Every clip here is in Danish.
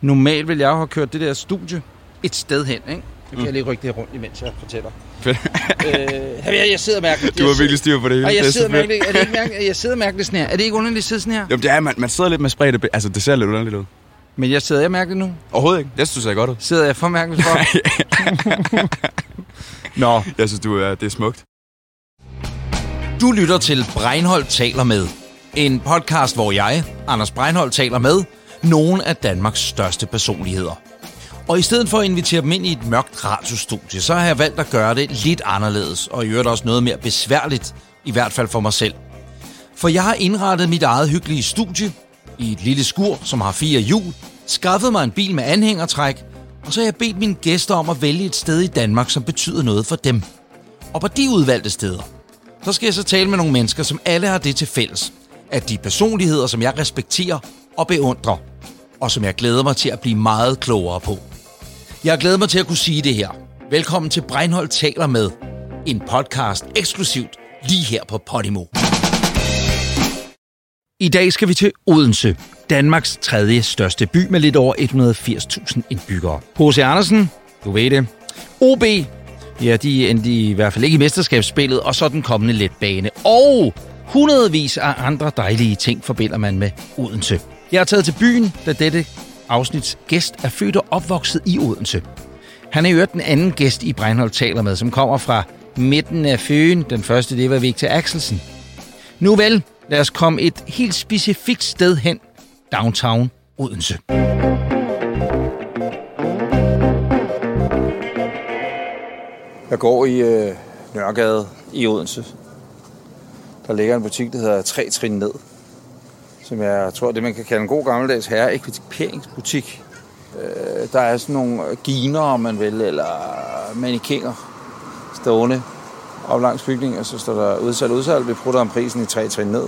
Normalt vil jeg jo have kørt det der studie et sted hen, ikke? Nu kan jeg lige rykke det her rundt, imens jeg fortæller. Fedt. øh, jeg, jeg sidder mærkeligt. Du har virkelig styr på det hele. Og jeg er sidder mærkeligt. Er det ikke mærkeligt? Jeg sidder mærkeligt sådan her. Er det ikke underligt at sidde sådan her? Jo, det er, man, man sidder lidt med spredte. Altså, det ser lidt underligt ud. Men jeg sidder jeg mærkeligt nu. Overhovedet ikke. Jeg synes, det ser godt ud. Sidder jeg for mærkeligt for? Nå, Jeg synes, du er, det er smukt. Du lytter til Breinholt taler med. En podcast, hvor jeg, Anders Breinholt, taler med nogle af Danmarks største personligheder. Og i stedet for at invitere dem ind i et mørkt radiostudie, så har jeg valgt at gøre det lidt anderledes, og i øvrigt også noget mere besværligt, i hvert fald for mig selv. For jeg har indrettet mit eget hyggelige studie i et lille skur, som har fire hjul, skaffet mig en bil med anhængertræk, og så har jeg bedt mine gæster om at vælge et sted i Danmark, som betyder noget for dem. Og på de udvalgte steder, så skal jeg så tale med nogle mennesker, som alle har det til fælles, at de personligheder, som jeg respekterer og beundrer, og som jeg glæder mig til at blive meget klogere på. Jeg glæder mig til at kunne sige det her. Velkommen til Breinholt taler med, en podcast eksklusivt lige her på Podimo. I dag skal vi til Odense, Danmarks tredje største by med lidt over 180.000 indbyggere. H.C. Andersen, du ved det. OB, ja, de endte i hvert fald ikke i mesterskabsspillet, og så den kommende letbane. Og hundredvis af andre dejlige ting forbinder man med Odense. Jeg er taget til byen, da dette afsnits gæst er født og opvokset i Odense. Han er i øvrigt den anden gæst i Breinholt taler med, som kommer fra midten af Føen. Den første, det var Victor Axelsen. Nu vel, lad os komme et helt specifikt sted hen. Downtown Odense. Jeg går i øh, Nørregade i Odense. Der ligger en butik, der hedder Tre Trin Ned. Som jeg tror, det man kan kalde en god gammeldags herre ekviperingsbutik. Øh, der er sådan nogle øh, giner, om man vil, eller mannequiner stående op langs bygningen, og så står der udsalg, udsalg. Vi prutter om prisen i tre trin ned.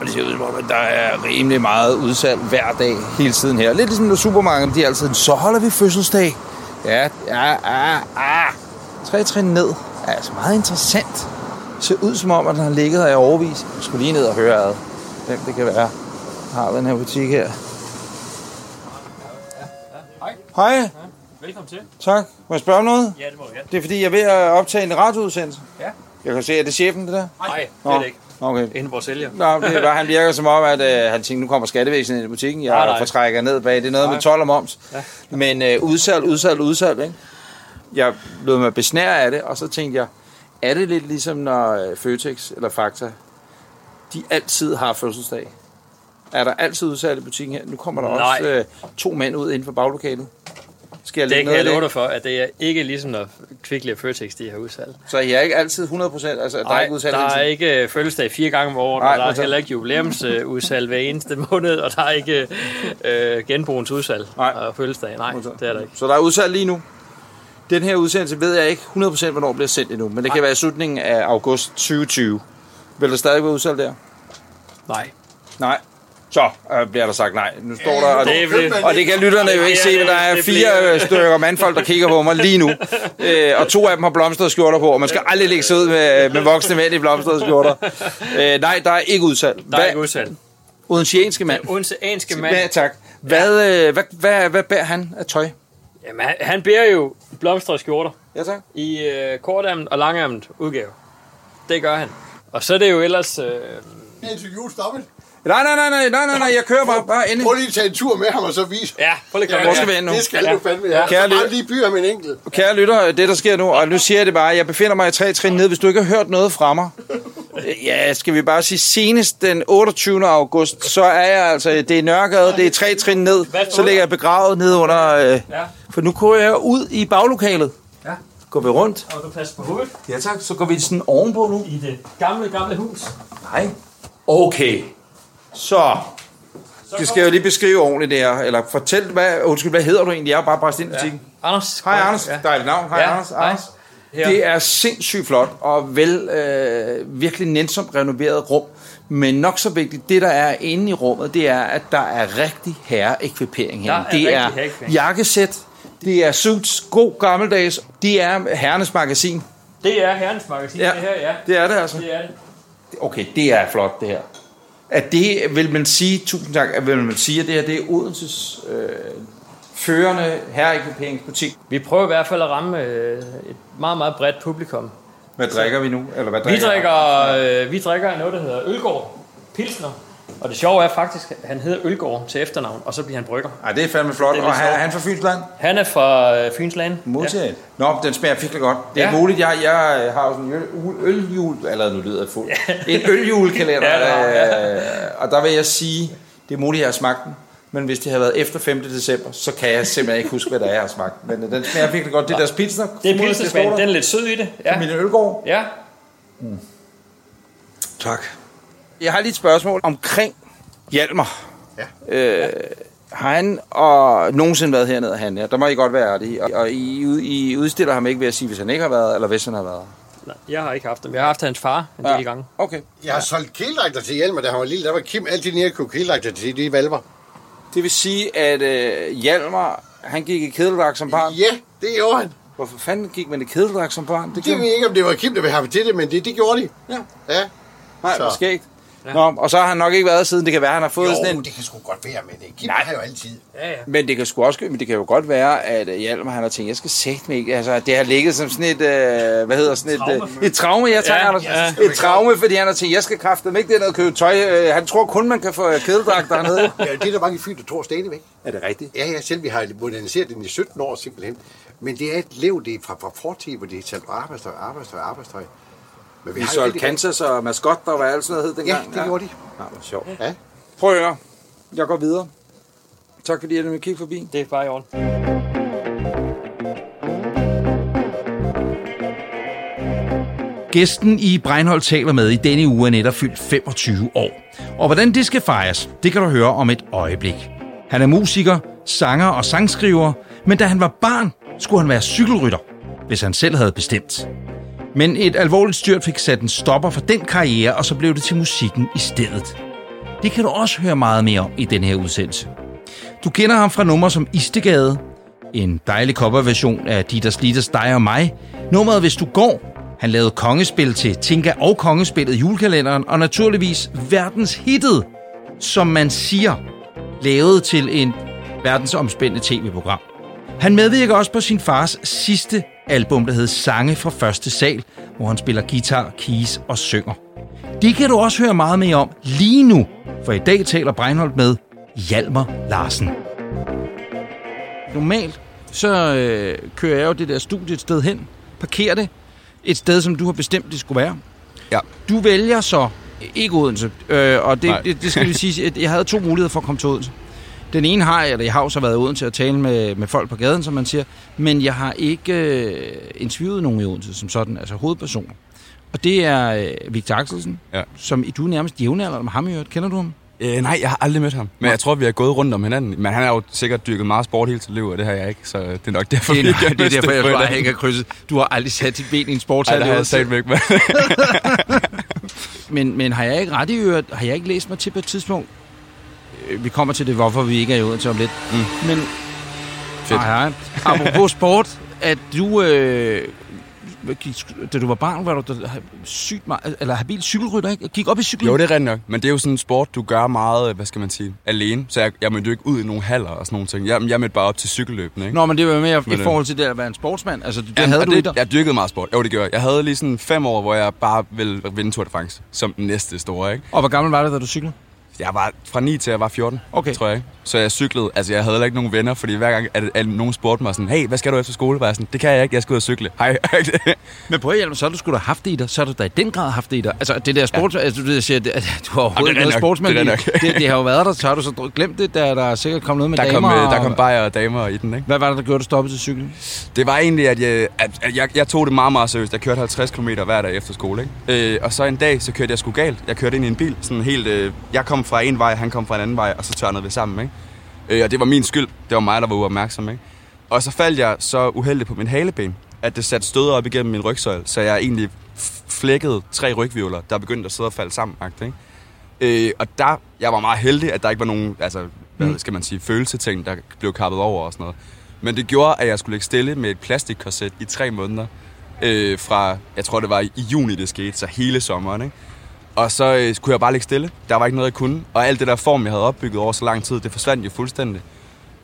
Og det ser ud som om, at der er rimelig meget udsalg hver dag, hele tiden her. Lidt ligesom når supermarkedet, de er altid, så holder vi fødselsdag. Ja, ja, ja, ja. Tre trin ned Ja, altså meget interessant. Det ser ud som om, at den har ligget her i overvis. Jeg skulle lige ned og høre ad, hvem det kan være, der har den her butik her. Hej. Hej, Velkommen til. tak. Må jeg spørge om noget? Ja, det må gerne. Det er fordi, jeg er ved at optage en radioudsendelse. Ja. Jeg kan se, at det er chefen, det der? Nej, det er det ikke. Okay. Inde vores sælger. Nå, det er bare, han virker som om, at øh, han tænker, nu kommer skattevæsenet ind i butikken. Jeg Nej, nej, nej. får trækker ned bag. Det er noget Nej. med 12 og moms. Ja. Men øh, udsalg, udsalg, udsalg, ikke? Jeg lød mig besnære af det, og så tænkte jeg, er det lidt ligesom når øh, Føtex eller Fakta, de altid har fødselsdag? Er der altid udsalg i butikken her? Nu kommer der Nej. også øh, to mænd ud inden for baglokalet. Skal jeg Det kan jeg love dig for, at det er ikke ligesom når Kvickly og Føtex de har udsalg. Så I er ikke altid 100%? Altså, der er Nej, ikke udsalg der er ikke øh, fødselsdag fire gange om året, Nej, og der er heller ikke jubilæumsudsalg hver eneste måned, og der er ikke øh, genbrugens udsalg Nej. og fødselsdag. Nej, Modtaget. det er der ikke. Så der er udsalg lige nu. Den her udsendelse ved jeg ikke 100% hvornår bliver sendt endnu, men det kan være i slutningen af august 2020. Vil der stadig være udsalg der? Nej. Nej. Så øh, bliver der sagt nej. Nu står der, og Det og det kan lytterne jo ikke se, men der er fire øh, stykker mandfolk, der kigger på mig lige nu. Øh, og to af dem har blomstrede skjorter på, og man skal aldrig lægge sig ud med, med voksne mænd i blomstrede skjorter. Øh, nej, der er ikke udsalg. Der er ikke udsalg. Odenseanske mand. Odenseanske mand, Ja, tak. Hvad, øh, hvad, hvad, hvad bærer han af tøj? jamen, han, han bærer jo blomstrede skjorter Ja, tak. i øh, kortærmet og langærmet udgave. Det gør han. Og så er det jo ellers... Øh, interview stoppet. Nej, nej, nej, nej, nej, nej, nej, jeg kører bare, bare inde. Prøv lige at tage en tur med ham og så vise. ja, prøv lige at komme Hvor skal vi hen nu? Det skal du fandme, ja. Kære Så bare lyt- lige by ham en enkelt. Kære lytter, det der sker nu, og nu siger jeg det bare, jeg befinder mig i tre trin ned. Hvis du ikke har hørt noget fra mig, ja, skal vi bare sige, senest den 28. august, så er jeg altså, det er Nørregade, det er tre trin ned, så ligger jeg begravet ned under, øh, Ja. for nu går jeg ud i baglokalet. Ja. Går vi rundt? Og du passer på hovedet Ja tak, så går vi sådan ovenpå nu. i det gamle, gamle hus. Nej. Okay. Så. Det skal jeg jo lige beskrive ordentligt der, eller fortæl, hvad, undskyld, hvad hedder du egentlig? Jeg er bare bræst ind i butikken. Anders. Hej Anders, Ja. dejligt navn. Hej Ja, Anders. hej. Anders. Her. Det er sindssygt flot og vel øh, virkelig nænsomt renoveret rum. Men nok så vigtigt, det der er inde i rummet, det er, at der er rigtig herreekvipering her. Der er Det er jakkesæt, det er suits, god gammeldags, det er herrenes magasin. Det er herrens magasin, Ja. det her, ja. Det er det altså. Det er det. Okay, det er flot det her. at det vil man sige, tusind tak, at vil man sige, at det her det er Odenses øh, førende herreekviperingsbutik. Vi prøver i hvert fald at ramme øh, et meget, meget bredt publikum. Hvad drikker vi nu? Eller hvad Vi drikker, øh, vi drikker noget, der hedder Ølgård Pilsner. Og det sjove er faktisk, at han hedder Ølgård til efternavn, og så bliver han brygger. Ej, det er fandme flot. Det er og han, sjovt. han er fra Fynsland? Han er fra øh, Fyns Land. Modtaget. Ja. Nå, den smager virkelig godt. Det er ja. Ja. muligt, jeg, jeg har jo sådan en øl, ølhjul, eller nu lyder jeg fuld, en øljulekalender, Ja, jeg. øh, og der vil jeg sige, det er muligt, jeg har smagt den, men hvis det har været efter 5. december, så kan jeg simpelthen ikke huske, hvad der er, jeg har smagt. Men øh, den smager virkelig godt. Det er deres pilsner. Det er pilsnersmagen. Den er lidt sød i det. Ja. Familien Ølgaard. ja. Tak. Jeg har lige et spørgsmål omkring Hjalmar. Ja. Øh, har han og nogensinde været hernede og handle? Der må I godt være ærlige. Og, og I, I udstiller ham ikke ved at sige, hvis han ikke har været, eller hvis han har været. Nej, jeg har ikke haft dem. Jeg har haft hans far en del gange. Okay. Jeg har solgt kæledragter til Hjelmer, da han var lille. Der var Kim altid nede og købe til de valver. Det vil sige, at øh, Hjalmar, han gik i kedeldragt som barn. Ja, det gjorde han. Hvorfor fanden gik man i kedeldragt som barn? Det Det gjorde ved jeg ikke, om det var Kim, der ville have til det, men det, det gjorde de. Ja. Ja. Nej, Så. hvor skægt. Nå, og så har han nok ikke været siden. Det kan være, han har fået Jo, sådan en... det kan sgu godt være, men det Nej. har jo altid. Ja, ja. Men det kan sgu også, men det kan jo godt være, at øh, Hjalmar han har tænkt, jeg skal sætte mig ikke. Altså, det har ligget som sådan et, øh, hvad hedder sådan et, Traume. øh, et traume, jeg tager, Ja, Anders. ja. Et traume, fordi han har tænkt, jeg skal kræfte ikke det noget købe tøj. Øh, han tror kun, man kan få kedeldragter hernede. Ja, det er der mange fyre, der tror stadigvæk. er det rigtigt? Ja, ja, selv vi har moderniseret den i 17 år simpelthen. Men det er et lev, det er fra, fra fortid, hvor det er sat arbejdstøj, arbejdstøj, arbejdstøj. Men Vi jo solgte det- Kansas og maskot, der var alt sådan noget hed Ja, dengang. det gjorde de. Ja, hvor sjovt. Ja. Prøv at høre. Jeg går videre. Tak fordi jeg kigge forbi. Det er bare i orden. Gæsten i Breinholt taler med i denne uge er netop fyldt 25 år. Og hvordan det skal fejres, det kan du høre om et øjeblik. Han er musiker, sanger og sangskriver, men da han var barn, skulle han være cykelrytter, hvis han selv havde bestemt. Men et alvorligt styrt fik sat en stopper for den karriere, og så blev det til musikken i stedet. Det kan du også høre meget mere om i den her udsendelse. Du kender ham fra numre som Istegade, en dejlig coverversion af Dieters Liters Dig og mig, nummeret Hvis du går, han lavede kongespil til Tinka og kongespillet julekalenderen, og naturligvis verdens hittet, som man siger, lavet til en verdensomspændende tv-program. Han medvirker også på sin fars sidste album, der hedder Sange fra første sal, hvor han spiller guitar, keys og synger. Det kan du også høre meget mere om lige nu, for i dag taler Breinholt med Hjalmar Larsen. Normalt så øh, kører jeg jo det der studie et sted hen, parkerer det et sted, som du har bestemt, det skulle være. Ja. Du vælger så ikke Odense, øh, og det, Nej. det, det skal vi sige, at jeg havde to muligheder for at komme til Odense. Den ene har jeg, eller jeg har jo så været i Odense og tale med, med folk på gaden, som man siger, men jeg har ikke øh, interviewet nogen i Odense som sådan, altså hovedpersoner. Og det er øh, Victor Axelsen, Ja. som du er nærmest jævnalder med ham i øvrigt. Kender du ham? Øh, nej, jeg har aldrig mødt ham. Men jeg tror, vi har gået rundt om hinanden. Men han har jo sikkert dyrket meget sport hele sit liv, og det har jeg ikke. Så det er nok derfor, Det vi er, ikke det er derfor, jeg bare hinanden. ikke har krydset. Du har aldrig sat dit ben i en sportshal. Ej, i det har jeg sagt væk med. Men, men har jeg ikke ret i øvrigt, har jeg ikke læst mig til på et tidspunkt, vi kommer til det, hvorfor vi ikke er i Odense om lidt, mm. men Fedt. Hej, hej. apropos sport, at du, øh, da du var barn, var du sygt meget, eller habil cykelrytter, ikke? Gik op i cyklen? Jo, det er rigtigt nok. Men det er jo sådan en sport, du gør meget, hvad skal man sige, alene. Så jeg, jeg mødte jo ikke ud i nogle haller og sådan nogle ting. Jeg, jeg mødte bare op til cykelløbene, ikke? Nå, men det var mere i Men, øh, forhold til det at være en sportsmand. Altså, det, det Jamen, havde du i det, Jeg dyrkede meget sport. Jo, det gjorde jeg. Jeg havde lige sådan fem år, hvor jeg bare ville vinde Tour de France som den næste store, ikke? Og hvor gammel var du, da du cyklede? Jeg var fra 9 til jeg var 14, Okay. tror jeg. Så jeg cyklede, altså jeg havde heller ikke nogen venner, fordi hver gang, at, at nogen spurgte mig sådan, hey, hvad skal du efter skole? Var jeg sådan, det kan jeg ikke, jeg skal ud og cykle. Hej. Men prøv at hjælpe, så har du skulle da haft det i dig. Så har du da i den grad haft det i dig. Altså, det der sport, ja. altså, du, siger, at, at du har overhovedet ikke noget sportsmand Det det, det, har jo været der, så har du så glemt det, da der er sikkert kommet noget med der, damer. kom, øh, der og- kom bajer og damer i den, ikke? Hvad var det, der gjorde, at du stoppede til cyklen? Det var egentlig, at jeg, at, at jeg, jeg tog det meget, meget seriøst. Jeg kørte 50 km hver dag efter skole, ikke? Øh, og så en dag, så kørte jeg sgu galt. Jeg kørte ind i en bil, sådan helt... Øh, jeg kom fra en vej, han kom fra en anden vej, og så tørnede vi sammen, ikke? Øh, og det var min skyld. Det var mig, der var uopmærksom, ikke? Og så faldt jeg så uheldigt på min haleben, at det satte støder op igennem min rygsøjle, så jeg egentlig flækkede tre rygvivler, der begyndte at sidde og falde sammen, ikke? Øh, og der, jeg var meget heldig, at der ikke var nogen, altså, hvad skal man sige, følelseting, der blev kappet over og sådan noget. Men det gjorde, at jeg skulle ligge stille med et plastikkorset i tre måneder. Øh, fra, jeg tror det var i juni, det skete, så hele sommeren, ikke? Og så øh, kunne jeg bare ligge stille. Der var ikke noget, jeg kunne. Og alt det der form, jeg havde opbygget over så lang tid, det forsvandt jo fuldstændig.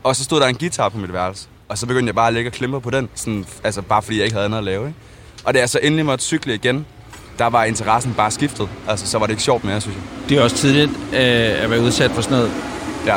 Og så stod der en guitar på mit værelse. Og så begyndte jeg bare at lægge og klimpe på den. Sådan, altså bare fordi jeg ikke havde andet at lave. Ikke? Og da jeg så endelig måtte cykle igen, der var interessen bare skiftet. Altså, så var det ikke sjovt mere, synes jeg. Det er også tidligt øh, at være udsat for sådan noget. Ja,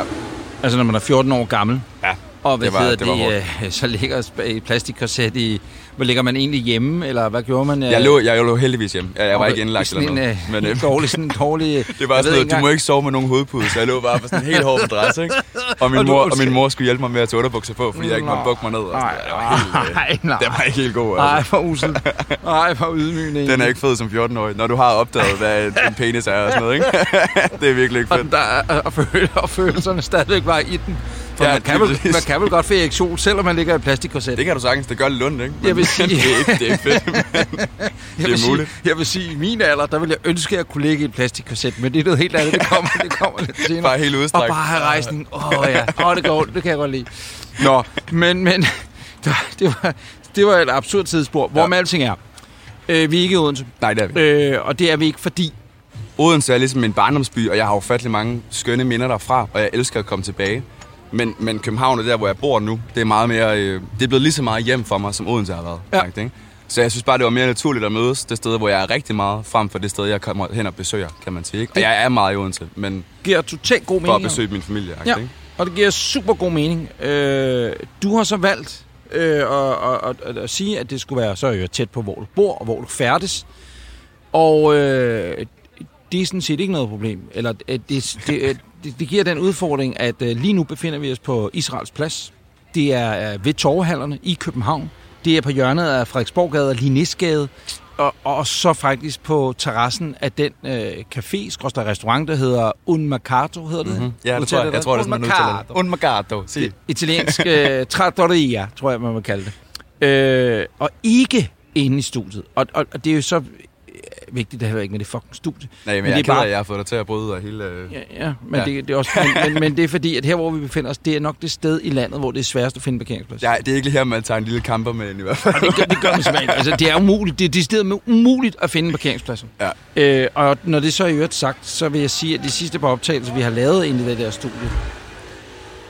Altså, når man er 14 år gammel. ja. Og hvad Det var- hedder det var det, øh, så ligger i plastikkorset i... Hvor ligger man egentlig hjemme, eller hvad gjorde man? øh? Jeg lå, jeg lå heldigvis hjemme. Jeg, jeg var ikke indlagt eller noget. En, Men, øh, øh, dårlig, sådan en dårlig... det var sådan noget, du må ikke sove med nogen hovedpude, så jeg lå bare på sådan en helt hård madras, ikke? Og min, Og mor, og min mor skulle hjælpe mig med at tage underbukser på, fordi jeg ikke måtte Nå. bukke mig ned. Og. Nej. Det var helt, øh, nej, nej. det var ikke helt god, Nej, altså. for usel. Nej, for ydmygende. Den er ikke fed som 14-årig, når du har opdaget, hvad en penis er og sådan noget, ikke? det er virkelig ikke Og, fedt. der og, føle, og følelserne stadigvæk var i den. For Ja, man, kan vel, man kan vel godt få erektion, selvom man ligger i plastikkorset. Det kan du sagtens, det gør det lundt, ikke? Men, Jeg vil sige- det, er ikke, det er fedt, men jeg det vil er sige, muligt. Jeg vil sige, i min alder, der vil jeg ønske, at jeg kunne ligge i et plastikkorset, men det er noget helt andet. Det kommer, det kommer lidt senere. Bare helt Og udstrækt. bare have rejsning. Åh oh, ja, oh, det går, det kan jeg godt lide. Nå, men, men det var, det var, et absurd tidsspor, hvor Ja. med alting er. Øh, vi er ikke i Odense, Nej, det er vi. øh, og det er vi ikke, fordi Odense er ligesom min barndomsby, og jeg har ufattelig mange skønne minder derfra, og jeg elsker at komme tilbage. Men, men København er der, hvor jeg bor nu. Det er meget mere, øh, det er blevet lige så meget hjem for mig, som Odense har været. Ja. Faktisk, ikke? Så jeg synes bare, det var mere naturligt at mødes det sted, hvor jeg er rigtig meget, frem for det sted, jeg kommer hen og besøger, kan man sige. Ikke? Og jeg er meget i Odense, men giver totalt god for mening. at besøge min familie. Ja, Ikke? og det giver super god mening. Øh, du har så valgt øh, at, at, at, at sige, at det skulle være så jo tæt på, hvor du bor og hvor du færdes. Og øh, det er sådan set ikke noget problem. Eller øh, det, det, øh, det, det giver den udfordring, at øh, lige nu befinder vi os på Israels Plads. Det er øh, ved Torvehallerne i København. Det er på hjørnet af Frederiksborggade og Linesgade. Og, og så faktisk på terrassen af den øh, café, restaurant, der hedder Un Mercato, hedder det? Mm-hmm. Ja, det tror jeg, jeg tror, det er sådan, man udtaler det. Un Mercato, sig. Italiensk øh, trattoria, tror jeg, man må kalde det. Øh, og ikke inde i studiet. Og, og, og det er jo så vigtigt, det har ikke med det fucking studie. Nej, men, Men jeg det er bare- at jeg har fået dig til at bryde af hele... Øh... Ja, ja men, Ja. Det, det er også, men, men, men det er fordi, at her, hvor vi befinder os, det er nok det sted i landet, hvor det er sværest at finde parkeringsplads. Ja, det er ikke lige her, man tager en lille kamper med ind i hvert fald. Og det gør, det gør man simpelthen. Altså, det er umuligt. Det er decideret umuligt at finde parkeringspladser. Ja. Øh, og når det så er i øvrigt sagt, så vil jeg sige, at de sidste par optagelser, vi har lavet inde i det der studie,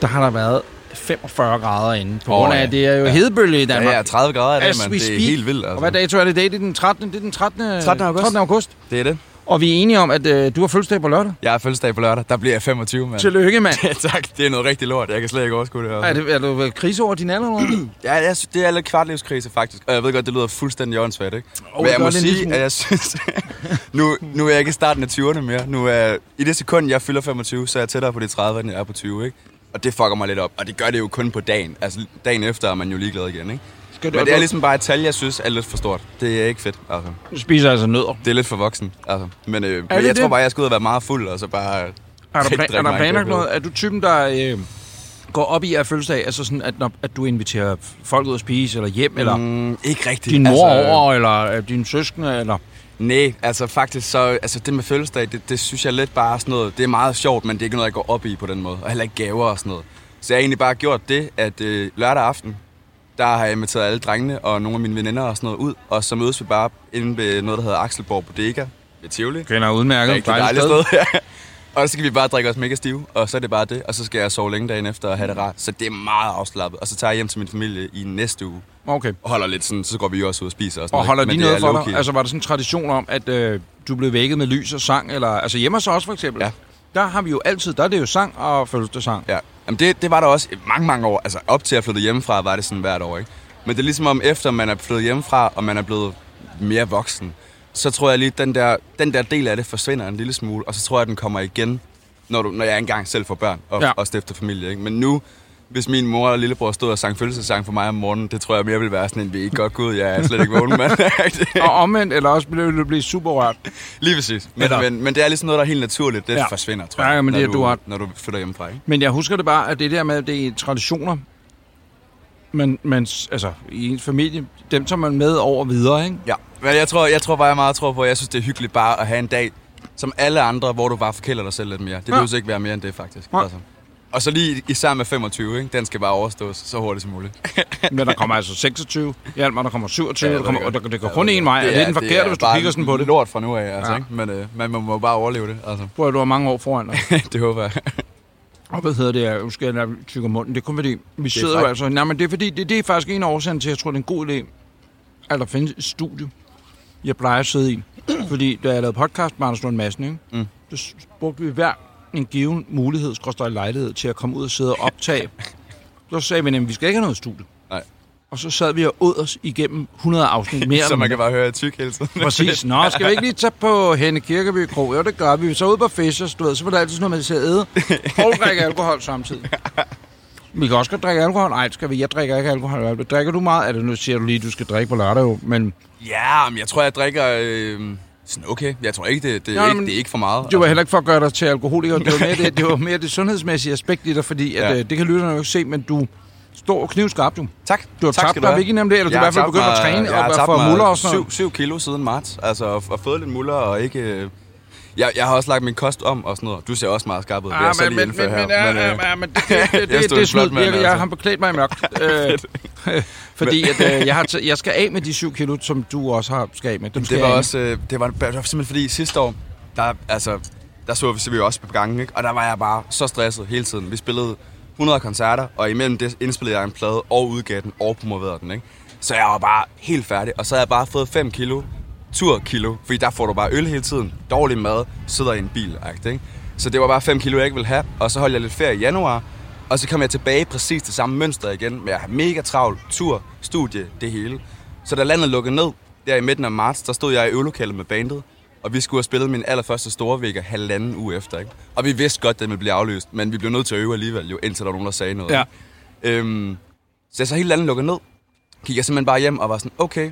der har der været 45 grader inde. På grund af, ja. det er jo Ja. hedebølge i Danmark. Ja, ja, 30 grader i dag, we Det er helt vildt, altså. Og hvad dato er det i dag? Det er den 13. Det er den 13. 13. august. 13. august. Det er det. Og vi er enige om, at øh, du har fødselsdag på lørdag. Jeg har fødselsdag på lørdag. Der bliver jeg 25, mand. Tillykke, mand. Ja, tak. Det er noget rigtig lort. Jeg kan slet ikke overskue det her. Er, det, er du krise over din alder? Ja, jeg synes, det er lidt kvartlivskrise, faktisk. Og jeg ved godt, det lyder fuldstændig åndssvagt, ikke? Oh, Men jeg må sige, at jeg synes... nu, nu er jeg ikke i starten af 20'erne mere. Nu er I det sekund, jeg fylder 25, så er jeg tættere på de 30, end jeg er på 20, ikke? Og det fucker mig lidt op. Og det gør det jo kun på dagen. Altså, dagen efter er man jo ligeglad igen, ikke? Skal du, Men det er ligesom bare et tal, jeg synes er lidt for stort. Det er ikke fedt, altså. Du spiser altså nødder. Det er lidt for voksen, altså. Men, øh, men det jeg tror det? bare, jeg skal ud og være meget fuld, og så bare... Er der, plan, er der planlagt noget? Er du typen, der øh, går op i at fødselsdag? Altså sådan, at, når, at du inviterer folk ud at spise, eller hjem, eller Mm, ikke rigtigt. din mor altså, over, eller øh, dine søskende, eller... Nej, altså faktisk så, altså det med fødselsdag, det, det synes jeg lidt bare sådan noget, det er meget sjovt, men det er ikke noget, jeg går op i på den måde, og heller ikke gaver og sådan noget. Så jeg har egentlig bare gjort det, at øh, lørdag aften, der har jeg inviteret alle drengene og nogle af mine veninder og sådan noget ud, og så mødes vi bare inde ved noget, der hedder Axelborg Bodega ved Tivoli. Kender udmærket. Rigtig dejligt sted. ja. Og så skal vi bare drikke os mega stive, og så er det bare det. Og så skal jeg sove længe dagen efter og have det rart. Så det er meget afslappet. Og så tager jeg hjem til min familie i næste uge. Okay. Og holder lidt sådan, så går vi jo også ud og spiser og sådan Og holder Men de det noget for dig? Altså var der sådan en tradition om, at øh, du blev vækket med lys og sang? Eller, altså hjemme hos os for eksempel. Ja. Der har vi jo altid, der er det jo sang og fødselsdagssang. Ja, Jamen det, det var der også mange, mange år. Altså op til at flytte hjemmefra, var det sådan hvert år, ikke? Men det er ligesom om, efter man er flyttet hjemmefra, og man er blevet mere voksen, så tror jeg lige, at den der, den der del af det forsvinder en lille smule, og så tror jeg, at den kommer igen, når, du, når jeg engang selv får børn og, Ja. ja. og stifter familie. Ikke? Men nu, hvis min mor og lillebror stod og sang fødselsdagssang for mig om morgenen, det tror jeg mere vil være sådan en, vi ikke godt gå ud, jeg er slet ikke vågen, mand. Og omvendt, eller også blev du blive super rørt. Lige præcis. Men, Eller- men, men det er ligesom noget, der er helt naturligt. Det Ja. ja. forsvinder, tror Ja, jeg, men når, det er du du, ret. når du flytter hjemmefra. Ikke? Men jeg husker det bare, at det der med, at det er traditioner, men, men altså, i ens familie, dem tager man med over videre, ikke? Ja, men jeg tror, jeg tror bare, jeg meget tror på, at jeg synes, det er hyggeligt bare at have en dag, som alle andre, hvor du bare forkæler dig selv lidt mere. Det Ja. behøver ikke være mere end det, faktisk. Nej. Altså. Og så lige især med 25, ikke? den skal bare overstås så hurtigt som muligt. Men der kommer altså 26 Hjalmar, der kommer 27, Ja, ja, der kommer, og der, det går kun én vej. Det er den forkerte, hvis du kigger sådan på det. lort fra nu af, altså, Ja. ikke? Men øh, man må, må bare overleve det. Altså. Hvor du har mange år foran dig. det håber jeg. Og hvad hedder det? Nu skal jeg tykke munden. Det er kun fordi, vi sidder jo altså... Nej, men det er fordi, det, det er faktisk en af årsagen til, at jeg tror, det er en god idé, at der findes et studie, jeg plejer at sidde i. Fordi da jeg lavede podcast med Anders Lund Madsen, ikke? Mm. så brugte vi hver en given mulighed, skråstrej lejlighed, til at komme ud og sidde og optage. så sagde vi nemlig, vi skal ikke have noget studie. Og så sad vi og åd os igennem 100 afsnit mere. så man kan bare høre tyk hele tiden. Præcis. Nå, skal vi ikke lige tage på Henne Kirkeby Kro? Jo, det gør vi. Så ud på Fishers, du ved, så var der altid sådan noget, man siger æde. Og drikke alkohol samtidig. Vi kan også godt drikke alkohol. Nej, skal vi? Jeg drikker ikke alkohol. Drikker du meget? Altså, nu siger du lige, du skal drikke på lørdag jo, men Ja, men jeg tror, jeg drikker... Øh, sådan okay. Jeg tror ikke, det, det, er, Ja, ikke, det er ikke for meget. det var heller ikke for at gøre dig til alkoholiker. Det var mere det, det, var mere det sundhedsmæssige aspekt i dig, fordi at, Ja. ja. det kan lytterne jo ikke se, men du står knivskarpt jo. Tak. Du har tak tabt dig, ikke nemt det, eller du Jeg er i hvert fald begyndt at træne og jeg være for muller og sådan noget. 7, 7 kilo siden marts. Altså, og, og fået lidt muller og ikke... Øh, jeg, jeg har også lagt min kost om og sådan noget. Du ser også meget skarp ud. det er jeg så lige indføre her. men, ja, Men, øh, ja, men det, det, det, det, det er Jeg, jeg altså. har beklædt mig i mørkt. øh, fordi at, øh, jeg, har jeg skal af med de 7 kilo, som du også har skal af med. Dem skal det jeg var også... Øh, det, var, det var simpelthen fordi sidste år, der, altså, der så vi, vi også på gangen, ikke? Og der var jeg bare så stresset hele tiden. Vi spillede 100 koncerter, og imellem det indspillede jeg en plade og udgav den og promoverede den, ikke? Så jeg var bare helt færdig, og så havde jeg bare fået 5 kilo turkilo, fordi der får du bare øl hele tiden, dårlig mad, sidder i en bil, ikke? Så det var bare 5 kilo, jeg ikke ville have, og så holdt jeg lidt ferie i januar, og så kom jeg tilbage i præcis det samme mønster igen, med at have mega travlt, tur, studie, det hele. Så da landet lukkede ned, der i midten af marts, der stod jeg i øvelokalet med bandet, og vi skulle have spillet min allerførste store vækker halvanden uge efter, ikke? Og vi vidste godt, at den ville blive aflyst, men vi blev nødt til at øve alligevel, jo, indtil der var nogen, der sagde noget. Ja. Øhm, så jeg så hele landet lukkede ned, gik jeg simpelthen bare hjem og var sådan, okay,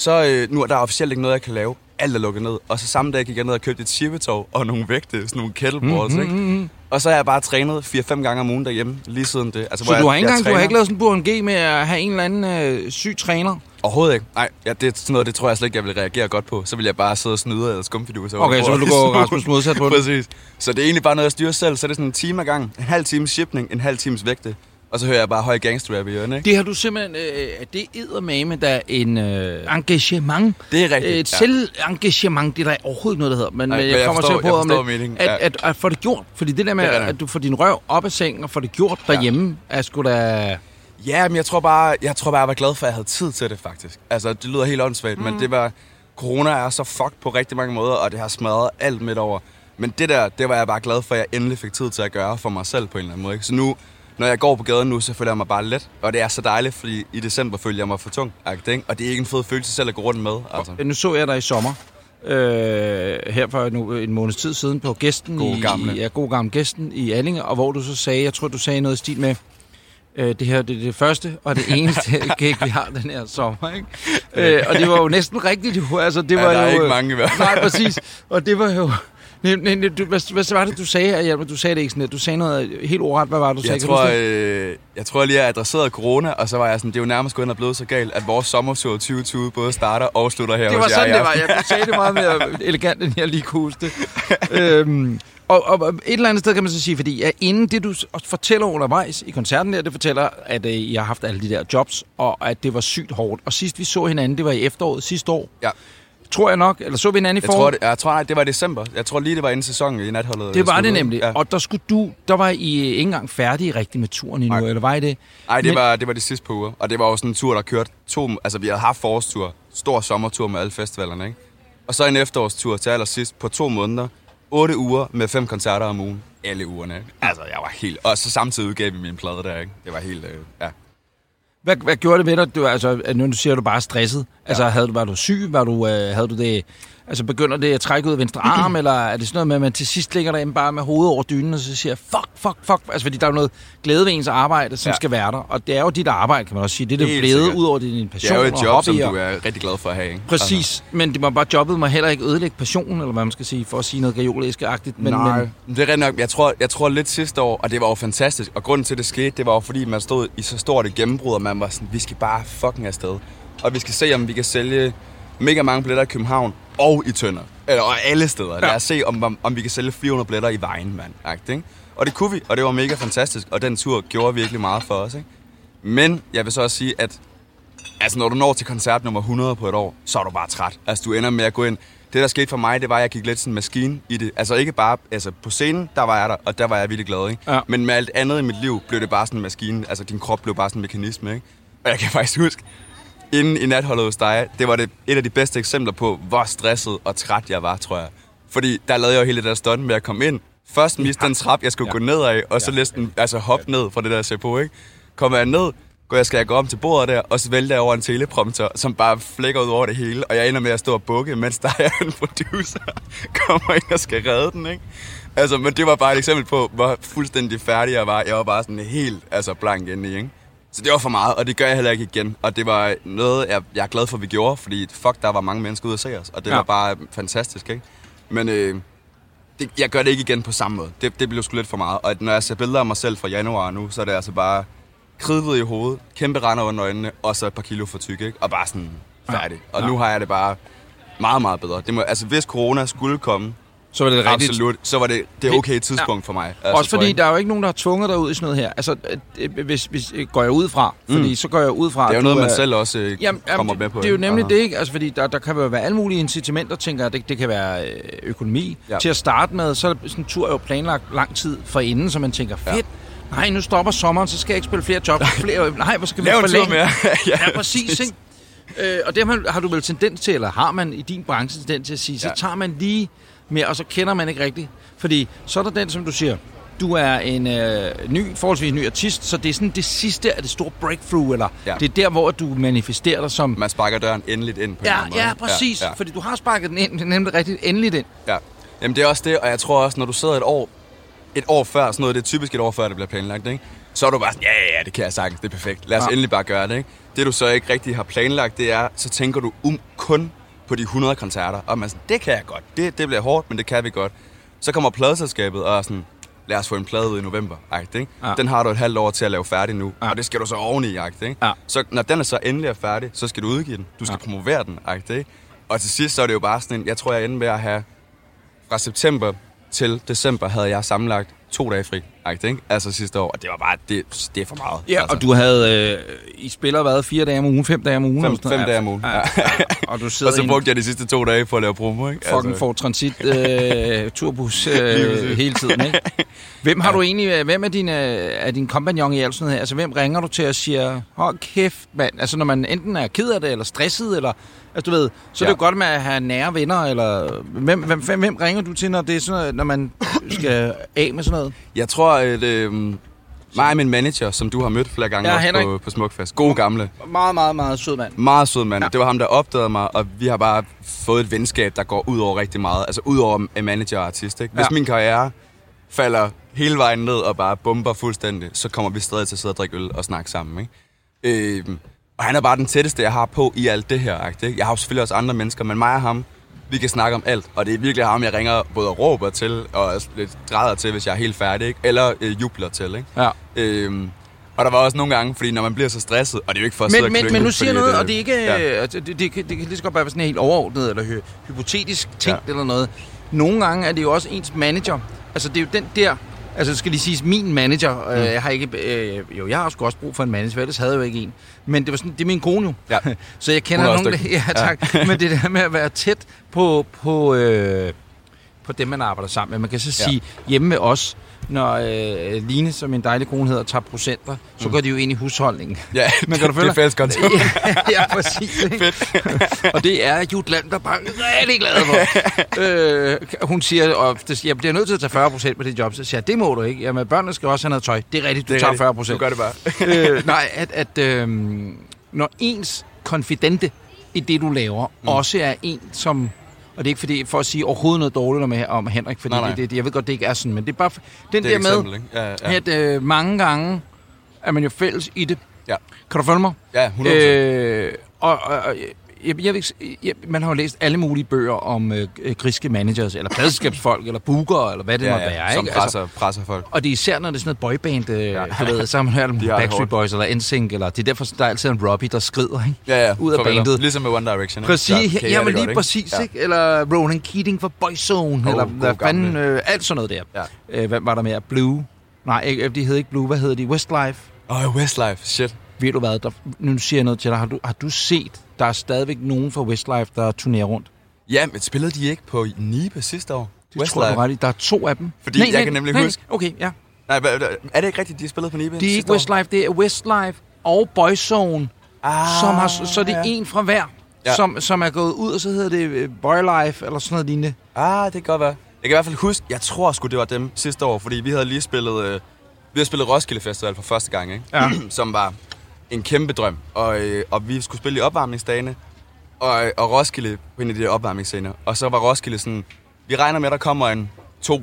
så øh, nu er der officielt ikke noget, jeg kan lave. Alt er lukket ned. Og så samme dag gik jeg ned og købte et shippetov og nogle vægte, sådan nogle kettleboards, Mhm, mm-hmm. ikke? Og så har jeg bare trænet 4-5 gange om ugen derhjemme, lige siden det. Altså, Så du har ikke engang, du har ikke lavet sådan en Burhan G med at have en eller anden øh, syg træner? Overhovedet ikke. Nej, ja, det er sådan noget, det tror jeg slet ikke, jeg vil reagere godt på. Så vil jeg bare sidde og snyde eller skumfiduser. over Okay, så vil du gå Rasmus modsat på det. Præcis. Så det er egentlig bare noget, jeg styrer selv. Så er det sådan en time ad gang. En halv times shipping, en halv times vægte. Og så hører jeg bare høj gangsterrap i ørene, ikke? Det har du simpelthen, øh, det eddermame, der er en øh, engagement. Det er rigtigt, Et ja. selvengagement, det er der overhovedet ikke noget, der hedder. Men, Nej, men men jeg jeg kommer forstår- til at på om lidt, at, ja. at, at, få det gjort. Fordi det der med, Det er rigtigt. at du får din røv op af sengen og får det gjort derhjemme, er sgu da... Ja, men jeg tror bare, jeg tror bare, jeg var glad for, at jeg havde tid til det, faktisk. Altså, det lyder helt åndssvagt, mm. men det var... Corona er så fucked på rigtig mange måder, og det har smadret alt midt over. Men det der, det var jeg bare glad for, at jeg endelig fik tid til at gøre for mig selv på en eller anden måde. Ikke? Så nu, når jeg går på gaden nu, så føler jeg mig bare let. Og det er så dejligt, fordi i december følte jeg mig for tung. Ikke? Og det er ikke en fed følelse selv at gå rundt med. Altså. Nu så jeg dig i sommer, øh, her for nu, en måneds tid siden, på gæsten God i, gamle. ja, god gamle gæsten i Allinge, og hvor du så sagde, jeg tror, du sagde noget i stil med, øh, det her det er det første og det eneste gig, vi har den her sommer, ikke? Øh, og det var jo næsten rigtigt, jo. Altså, det Ja, var der er jo, ikke mange i hvert fald. Nej, præcis. Og det var jo... Nej, nej, nej, du, hvad, hvad var det, du sagde, Hjalmar? Du sagde det ikke sådan, at du sagde noget helt ordret. Hvad var det, du sagde? Jeg tror, øh, jeg tror lige, jeg adresserede corona, og så var jeg sådan, det er jo nærmest gået ind og blevet så galt, at vores sommertur 2020 både starter og slutter her det var jer sådan, i det var. Jeg du sagde det meget mere elegant, end jeg lige kunne huske det. øhm, og, og, et eller andet sted kan man så sige, fordi at inden det, du fortæller undervejs i koncerten der, det fortæller, at øh, I har haft alle de der jobs, og at det var sygt hårdt. Og sidst vi så hinanden, det var i efteråret sidste år. Ja. Tror jeg nok, eller så vi hinanden i Jeg tror, det, jeg tror, nej, det var i december. Jeg tror lige, det var inden sæsonen i natholdet. Det var det nemlig. Ja. Og der skulle du, der var I ikke engang færdige rigtig med turen endnu, Nej. eller var I det? Nej, det, Men- var, det var de sidste par uger. Og det var sådan en tur, der kørte to... Altså, vi havde haft forårstur. Stor sommertur med alle festivalerne, ikke? Og så en efterårstur til allersidst på to måneder. Otte uger med fem koncerter om ugen. Alle ugerne? Altså, jeg var helt... Og så samtidig udgav vi min plade der, ikke? Det var helt... Øh, ja. Hvad, hvad gjorde det ved dig? Du, altså, nu siger du bare stresset. Altså, havde du, var du syg? Var du, øh, havde du det... Altså, begynder det at trække ud af venstre arm, eller er det sådan noget med, at man til sidst ligger derinde bare med hovedet over dynen, og så siger, fuck, fuck, fuck. Altså, fordi der er jo noget glæde ved ens arbejde, som ja. Skal være der. Og det er jo dit arbejde, kan man også sige. Det er det glæde ud over din Det passion er jo et og job, som hobbyer. du er rigtig glad for at have, ikke? Præcis, Altså, men det var bare, jobbet må heller ikke ødelægge passionen, eller hvad man skal sige, for at sige noget gajolisk-agtigt. Men, Nej, men, det er rigtigt nok. Jeg tror, jeg tror lidt sidste år, og det var jo fantastisk. Og grunden til, det skete, det var jo fordi, man stod i så stort et gennembrud, og man var sådan, vi skal bare fucking afsted. Og vi skal se, om vi kan sælge mega mange billetter i København, og i Tønder. Eller og alle steder. Ja. Lad os se, om, om, om vi kan sælge 400 billetter i vejen, mand. Ikke? Og det kunne vi, og det var mega fantastisk. Og den tur gjorde virkelig meget for os. Ikke? Men jeg vil så også sige, at altså, når du når til koncert nummer 100 på et år, så er du bare træt. Altså, du ender med at gå ind. Det, der skete for mig, det var, at jeg gik lidt sådan en maskine i det. Altså ikke bare altså, på scenen, der var jeg der, og der var jeg virkelig glad. Ikke? Ja. Men med alt andet i mit liv blev det bare sådan en maskine. Altså din krop blev bare sådan en mekanisme. Ikke? Og jeg kan faktisk huske, inden i natholdet hos dig, det var det et af de bedste eksempler på, hvor stresset og træt jeg var, tror jeg. Fordi der lavede jeg jo hele det der stunt med at komme ind. Først miste den trap, jeg skulle ja. gå ned af, og så næsten altså hoppe ned fra det der på, ikke? Kommer jeg ned, går jeg, skal jeg gå om til bordet der, og så vælter jeg over en teleprompter, som bare flækker ud over det hele, og jeg ender med at stå og bukke, mens der er en producer, kommer ind og skal redde den, ikke? Altså, men det var bare et eksempel på, hvor fuldstændig færdig jeg var. Jeg var bare sådan helt altså, blank inde i, ikke? Så det var for meget, og det gør jeg heller ikke igen. Og det var noget, jeg, jeg er glad for, at vi gjorde, fordi fuck, der var mange mennesker ude at se os, og det Ja. ja. var bare fantastisk, ikke? Men øh, det, jeg gør det ikke igen på samme måde. Det, det blev sgu lidt for meget. Og når jeg ser billeder af mig selv fra januar nu, så er det altså bare kridhvid i hovedet, kæmpe render under øjnene, og så et par kilo for tyk, ikke? Og bare sådan færdig. Og nu har jeg det bare meget, meget bedre. Det må, altså, hvis corona skulle komme, Så var det rigtigt. absolut, så var det det okay tidspunkt for mig. Altså, Også for fordi der er jo ikke nogen, der har tvunget dig ud i sådan noget her. Altså, øh, hvis, hvis øh, går jeg ud fra, fordi så går jeg ud fra... det er jo noget, man selv også øh, Jamen, kommer jamen, med på. Det er jo nemlig Og- det, ikke? Altså, fordi der, der kan jo være alle mulige incitamenter, tænker jeg. Det, det kan være øh, økonomi. Ja. Ja. Til at starte med, så er sådan en tur er jo planlagt lang tid forinden, så man tænker, fedt, nej, nu stopper sommeren, så skal jeg ikke spille flere jobs. Flere, nej, hvor skal vi forlænge? mere. Ja, præcis, ikke? Øh, og det har, har du vel tendens til, eller har man i din branche tendens til at sige, så Ja. tager man lige mere, og så kender man ikke rigtigt. Fordi så er der den, som du siger, du er en øh, ny, forholdsvis ny artist, så det er sådan det sidste af det store breakthrough, eller ja. Det er der, hvor du manifesterer dig som... Man sparker døren endeligt ind på en Ja, anden måde. ja, præcis. Ja, Ja. Fordi du har sparket den ind, nemlig rigtigt endeligt ind. ja. Jamen det er også det, og jeg tror også, når du sidder et år, et år før, sådan noget, det er typisk et år før, det bliver planlagt, ikke? så er du bare sådan, ja, ja, ja, det kan jeg sagtens, det er perfekt. Lad os ja. endelig bare gøre det, ikke? Det du så ikke rigtig har planlagt, det er, så tænker du um, kun på de 100 koncerter, og man sådan, det kan jeg godt, det, det bliver hårdt, men det kan vi godt. Så kommer pladeselskabet og er sådan, lad os få en plade ud i november, ikke? Ja. Den har du et halvt år til at lave færdig nu, Ja. og det skal du så oveni, ikke? Ja. Så når den er så endelig er færdig, så skal du udgive den, du skal Ja. promovere den, ikke? Og til sidst så er det jo bare sådan en, jeg tror jeg ender med at have fra september til december havde jeg sammenlagt to dage fri, ikke? Altså sidste år, og det var bare, det, det er for meget. Ja, altså. og du havde... Øh, I spiller hvad? Fire dage om ugen? Fem dage om ugen? Fem- fem dage om ugen, Ja, ja. ja. Og du sidder og så brugte jeg de sidste to dage på at lave promo, ikke? fucking for transit øh, turbus øh, hele tiden, ikke? Hvem har du egentlig... øh, Hvem er din, øh, er din kompagnon i alt sådan her? Altså, hvem ringer du til og siger, hold kæft, mand. Altså, når man enten er ked af det, eller stresset, eller... Altså, du ved, så er det Ja. jo godt med at have nære venner, eller... Hvem, hvem, hvem, hvem ringer du til, når det er sådan når man skal af med sådan noget? Jeg tror, at øh, mig og min manager, som du har mødt flere gange Ja, på, på Smukfest, gode gamle, Meget, meget, meget sød mand. meget sød mand. Ja. Ja. Det var ham, der opdagede mig, og vi har bare fået et venskab, der går ud over rigtig meget. Altså ud over en manager og artist. Ikke? Hvis Ja. min karriere falder hele vejen ned og bare bomber fuldstændig, så kommer vi stadig til at sidde og drikke øl og snakke sammen. Ikke? Øh, og han er bare den tætteste, jeg har på i alt det her. Ikke? Jeg har jo selvfølgelig også andre mennesker, men mig og ham, vi kan snakke om alt. Og det er virkelig ham, jeg ringer både og råber til, og lidt græder til, hvis jeg er helt færdig. Ikke? Eller øh, jubler til. Ikke? Ja. Øhm, og der var også nogle gange, fordi når man bliver så stresset, og det er jo ikke for at sidde Men, og men, men nu siger noget, at, og det er ikke... Ja. Ja. Det, det, det, kan- det kan lige så godt være sådan helt overordnet, eller hy, hypotetisk tænkt Ja. eller noget. Nogle gange er det jo også ens manager. Altså, det er jo den der... Altså, skal lige siges, min manager, mm. øh, jeg har ikke... Øh, jo, jeg har sgu også brug for en manager, ellers havde jeg jo ikke en. Men det var sådan, det er min kone jo. Ja. Så jeg kender er nogle... dygtig. Ja, tak. Ja. Men det der med at være tæt på, på, øh, på dem, man arbejder sammen med. Man kan så Ja. sige, hjemme med os, når øh, Line, som min dejlige kone hedder, tager procenter, så går de jo ind i husholdningen. Ja, Men kan du følge det er fælles konto. ja, ja, præcis. Ikke? og det er Jutland, der er rigtig glad for. øh, hun siger, det- jeg bliver nødt til at tage 40 procent på det job. Så siger jeg, det må du ikke. Jamen, børnene skal også have noget tøj. Det er rigtigt, du Det er tager rigtigt. 40 procent. Du gør det bare. øh, nej, at, at øh, når ens konfidente i det, du laver, mm. også er en, som... Og det er ikke fordi, for at sige overhovedet noget dårligt om, om Henrik, fordi Nej, nej. Det, det, jeg ved godt, det ikke er sådan, men det er bare den Det er der med, ikke? Ja, ja. at øh, mange gange er man jo fælles i det. Ja. Kan du følge mig? Ja, 100%. Øh, og, og, og jeg, jeg, jeg, man har jo læst alle mulige bøger om øh, øh, griske managers, eller pladselskabsfolk, eller bookere, eller hvad det Ja, måtte ja, være. som ikke? Altså, presser, presser folk. og det er især, når det er sådan noget boyband, øh, Ja. du ved, så har man hørt om Backstreet. Boys eller NSYNC, eller det er derfor, der er altid en Robbie, der skrider ikke? Ja, ja. ud af bandet. Ligesom med One Direction. ikke? Præcis, ja, jamen det lige godt, ikke? præcis, Ja. ikke? Eller Ronan Keating fra Boyzone, Oh, eller hvad fanden, øh, alt sådan noget der. Ja. Øh, hvad var der mere? Blue? Nej, ikke, de hed ikke Blue, hvad hedder de? Westlife? Åh, oh, Westlife. Shit. Ved du hvad, der, nu siger jeg noget til dig. Har du, har du set, der er stadigvæk nogen fra Westlife, der turnerer rundt? Ja, men spillede de ikke på Nibe sidste år? Det tror jeg, du er ret i. Der er to af dem. Fordi jeg kan nemlig huske- Okay, ja. Nej, er det ikke rigtigt, de spillede på Nibe Det er ikke sidste år? Westlife, det er Westlife og Boyzone, Ah, som har, så er det ja. en fra hver, Ja. som, som er gået ud, og så hedder det øh, Boylife, eller sådan noget lignende. Ah, det kan godt være. Jeg kan i hvert fald huske, jeg tror sgu, det var dem sidste år, fordi vi havde lige spillet, øh, vi havde spillet Roskilde Festival for første gang, ikke? Ja. som var en kæmpe drøm. Og, øh, og vi skulle spille i opvarmningsdagene, og, og Roskilde på en af de opvarmningsscener. Og så var Roskilde sådan, vi regner med, at der kommer en 2.000,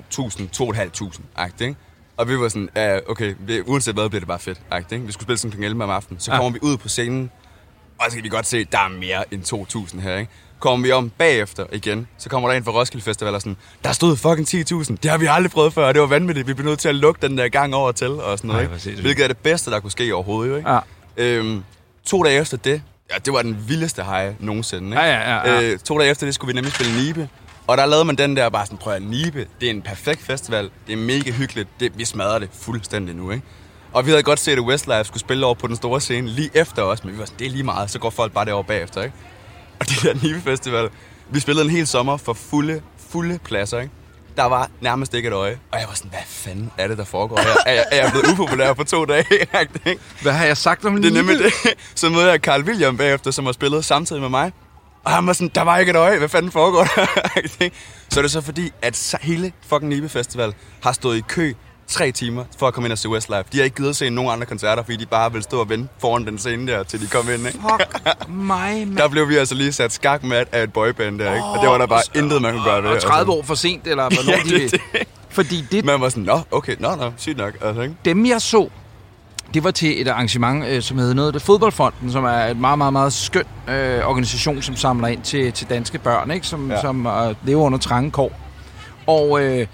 2.500, agtigt, ikke? Og vi var sådan, ja, okay, det, uanset hvad, bliver det bare fedt, agtigt, ikke? Vi skulle spille sådan kl. 11 om aftenen. Så Ja. kommer vi ud på scenen, og så kan vi godt se, at der er mere end 2.000 her, ikke? Kommer vi om bagefter igen, så kommer der en fra Roskilde Festival og sådan, der stod fucking 10.000. Det har vi aldrig prøvet før, og det var vanvittigt. Vi blev nødt til at lukke den der gang over til og sådan noget, ikke? Hvilket er det bedste, der kunne ske overhovedet, ikke? Ja. Øhm, to dage efter det, ja, det var den vildeste hej nogensinde, ikke? Ja, ja, ja, ja. Øh, to dage efter det skulle vi nemlig spille Nibe. Og der lavede man den der bare sådan, prøv at Nibe, det er en perfekt festival, det er mega hyggeligt, det, vi smadrer det fuldstændig nu, ikke? Og vi havde godt set, at Westlife skulle spille over på den store scene lige efter os, men vi var sådan, det er lige meget, så går folk bare derover bagefter, ikke? Og det der Nibe Festival, vi spillede en hel sommer for fulde, fulde pladser, ikke? Der var nærmest ikke et øje. Og jeg var sådan, hvad fanden er det, der foregår her? Er jeg, er jeg blevet upopulær på to dage? Hvad har jeg sagt om Det er nemlig det. Så møder jeg Carl William bagefter, som har spillet samtidig med mig. Og han var sådan, der var ikke et øje, hvad fanden foregår der? så er det så fordi, at hele fucking Nibe Festival har stået i kø tre timer for at komme ind og se Westlife. De har ikke givet at se nogen andre koncerter, fordi de bare vil stå og vente foran den scene der, til de kom ind. Ikke? Fuck mig, mand. Der blev vi altså lige sat skak med af et boyband der, ikke? Og det var der bare intet, man kunne gøre ved. Og 30 altså. år for sent, eller hvornår Ja, de det, det. Fordi det, Man var sådan, nå, okay, nå, nå, sygt nok. Altså, ikke? dem jeg så, det var til et arrangement, øh, som hedder noget af Fodboldfonden, som er et meget, meget, meget skøn øh, organisation, som samler ind til, til danske børn, ikke? som. Ja. som øh, lever under trange kår. Og øh,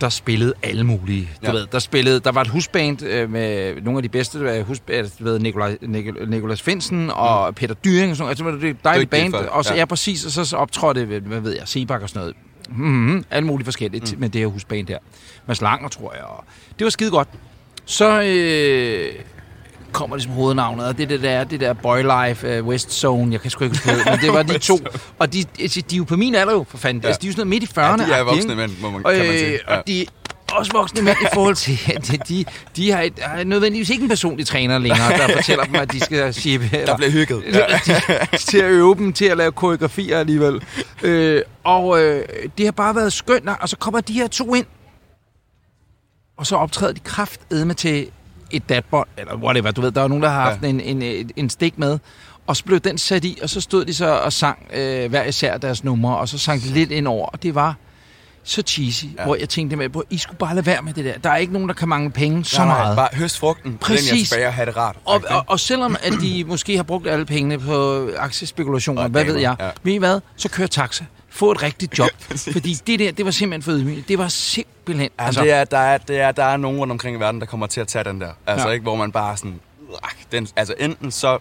der spillede alle mulige. Du Ja. ved, der spillede, der var et husband øh, med nogle af de bedste, øh, husband, du ved, Nikolaj, Nikol, Nikolas Finsen og mm. Peter Dyring og sådan noget. Altså, det var et dejligt band. folk, Og så, ja. ja. præcis, og så, optrådte, hvad ved jeg, Sebak og sådan noget. Mm-hmm, alle mulige forskellige mm. med det her husband der. Mads Langer, tror jeg. Og det var skide godt. Så øh, kommer ligesom hovednavnet, og det, det der, det der Boy Life, uh, West Zone, jeg kan sgu ikke huske det, men det var de to. Og de, altså, de er jo på min alder jo, for fanden. Ja. Altså, de er jo sådan noget midt i 40'erne. Ja, de er voksne mænd, må man, Og, kan man øh, sige. Ja. og de også voksne mænd i forhold til, at de, de, de har, et, har nødvendigvis ikke en personlig træner længere, der fortæller dem, at de skal shippe. Der blev hygget. Ja. til at øve dem til at lave koreografier alligevel. Øh, og øh, det har bare været skønt, og så kommer de her to ind, og så optræder de kraftedme til et datbånd, eller whatever, du ved, der var nogen, der har haft ja. en, en, en, stik med, og så blev den sat i, og så stod de så og sang øh, hver især deres numre, og så sang de lidt ind over, og det var så cheesy, ja. hvor jeg tænkte med, I skulle bare lade være med det der. Der er ikke nogen, der kan mangle penge så Nej, nej, meget. Bare høst frugten, Præcis. Tilbage og have det rart. Og, og, og selvom at de måske har brugt alle pengene på aktiespekulationer, Og hvad damer, ved jeg, ja. ved I hvad, så kør taxa. Få et rigtigt job. fordi det der, det var simpelthen for ydmygende. Det var simpelthen... Altså, det er, der, er, det er, der er nogen rundt omkring i verden, der kommer til at tage den der. Altså Ja. ikke, hvor man bare sådan... Den, altså enten så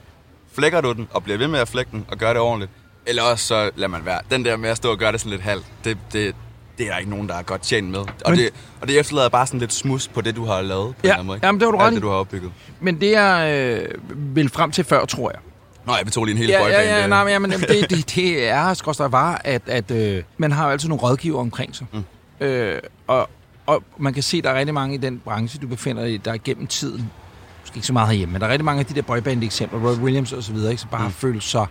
flækker du den, og bliver ved med at flække den, og gør det ordentligt. Eller også så lader man være. Den der med at stå og gøre det sådan lidt halvt, det, det, det er der ikke nogen, der er godt tjent med. Og, Men- det, og det efterlader bare sådan lidt smus på det, du har lavet. På Ja, en måde, ikke? jamen, det har du ret Alt i. det, du har opbygget. Men det jeg øh, vil frem til før, tror jeg. Nå, jeg tog lige en hel Ja, boyband. ja, ja, øh. nej, men jamen, det, det, det er skorstræk var, at, at øh, man har jo altid nogle rådgiver omkring sig. Mm. Øh, og, og man kan se, at der er rigtig mange i den branche, du befinder dig i, der er gennem tiden, måske ikke så meget herhjemme, men der er rigtig mange af de der boyband-eksempler, Roy Williams og så videre, ikke, som bare mm. følt sig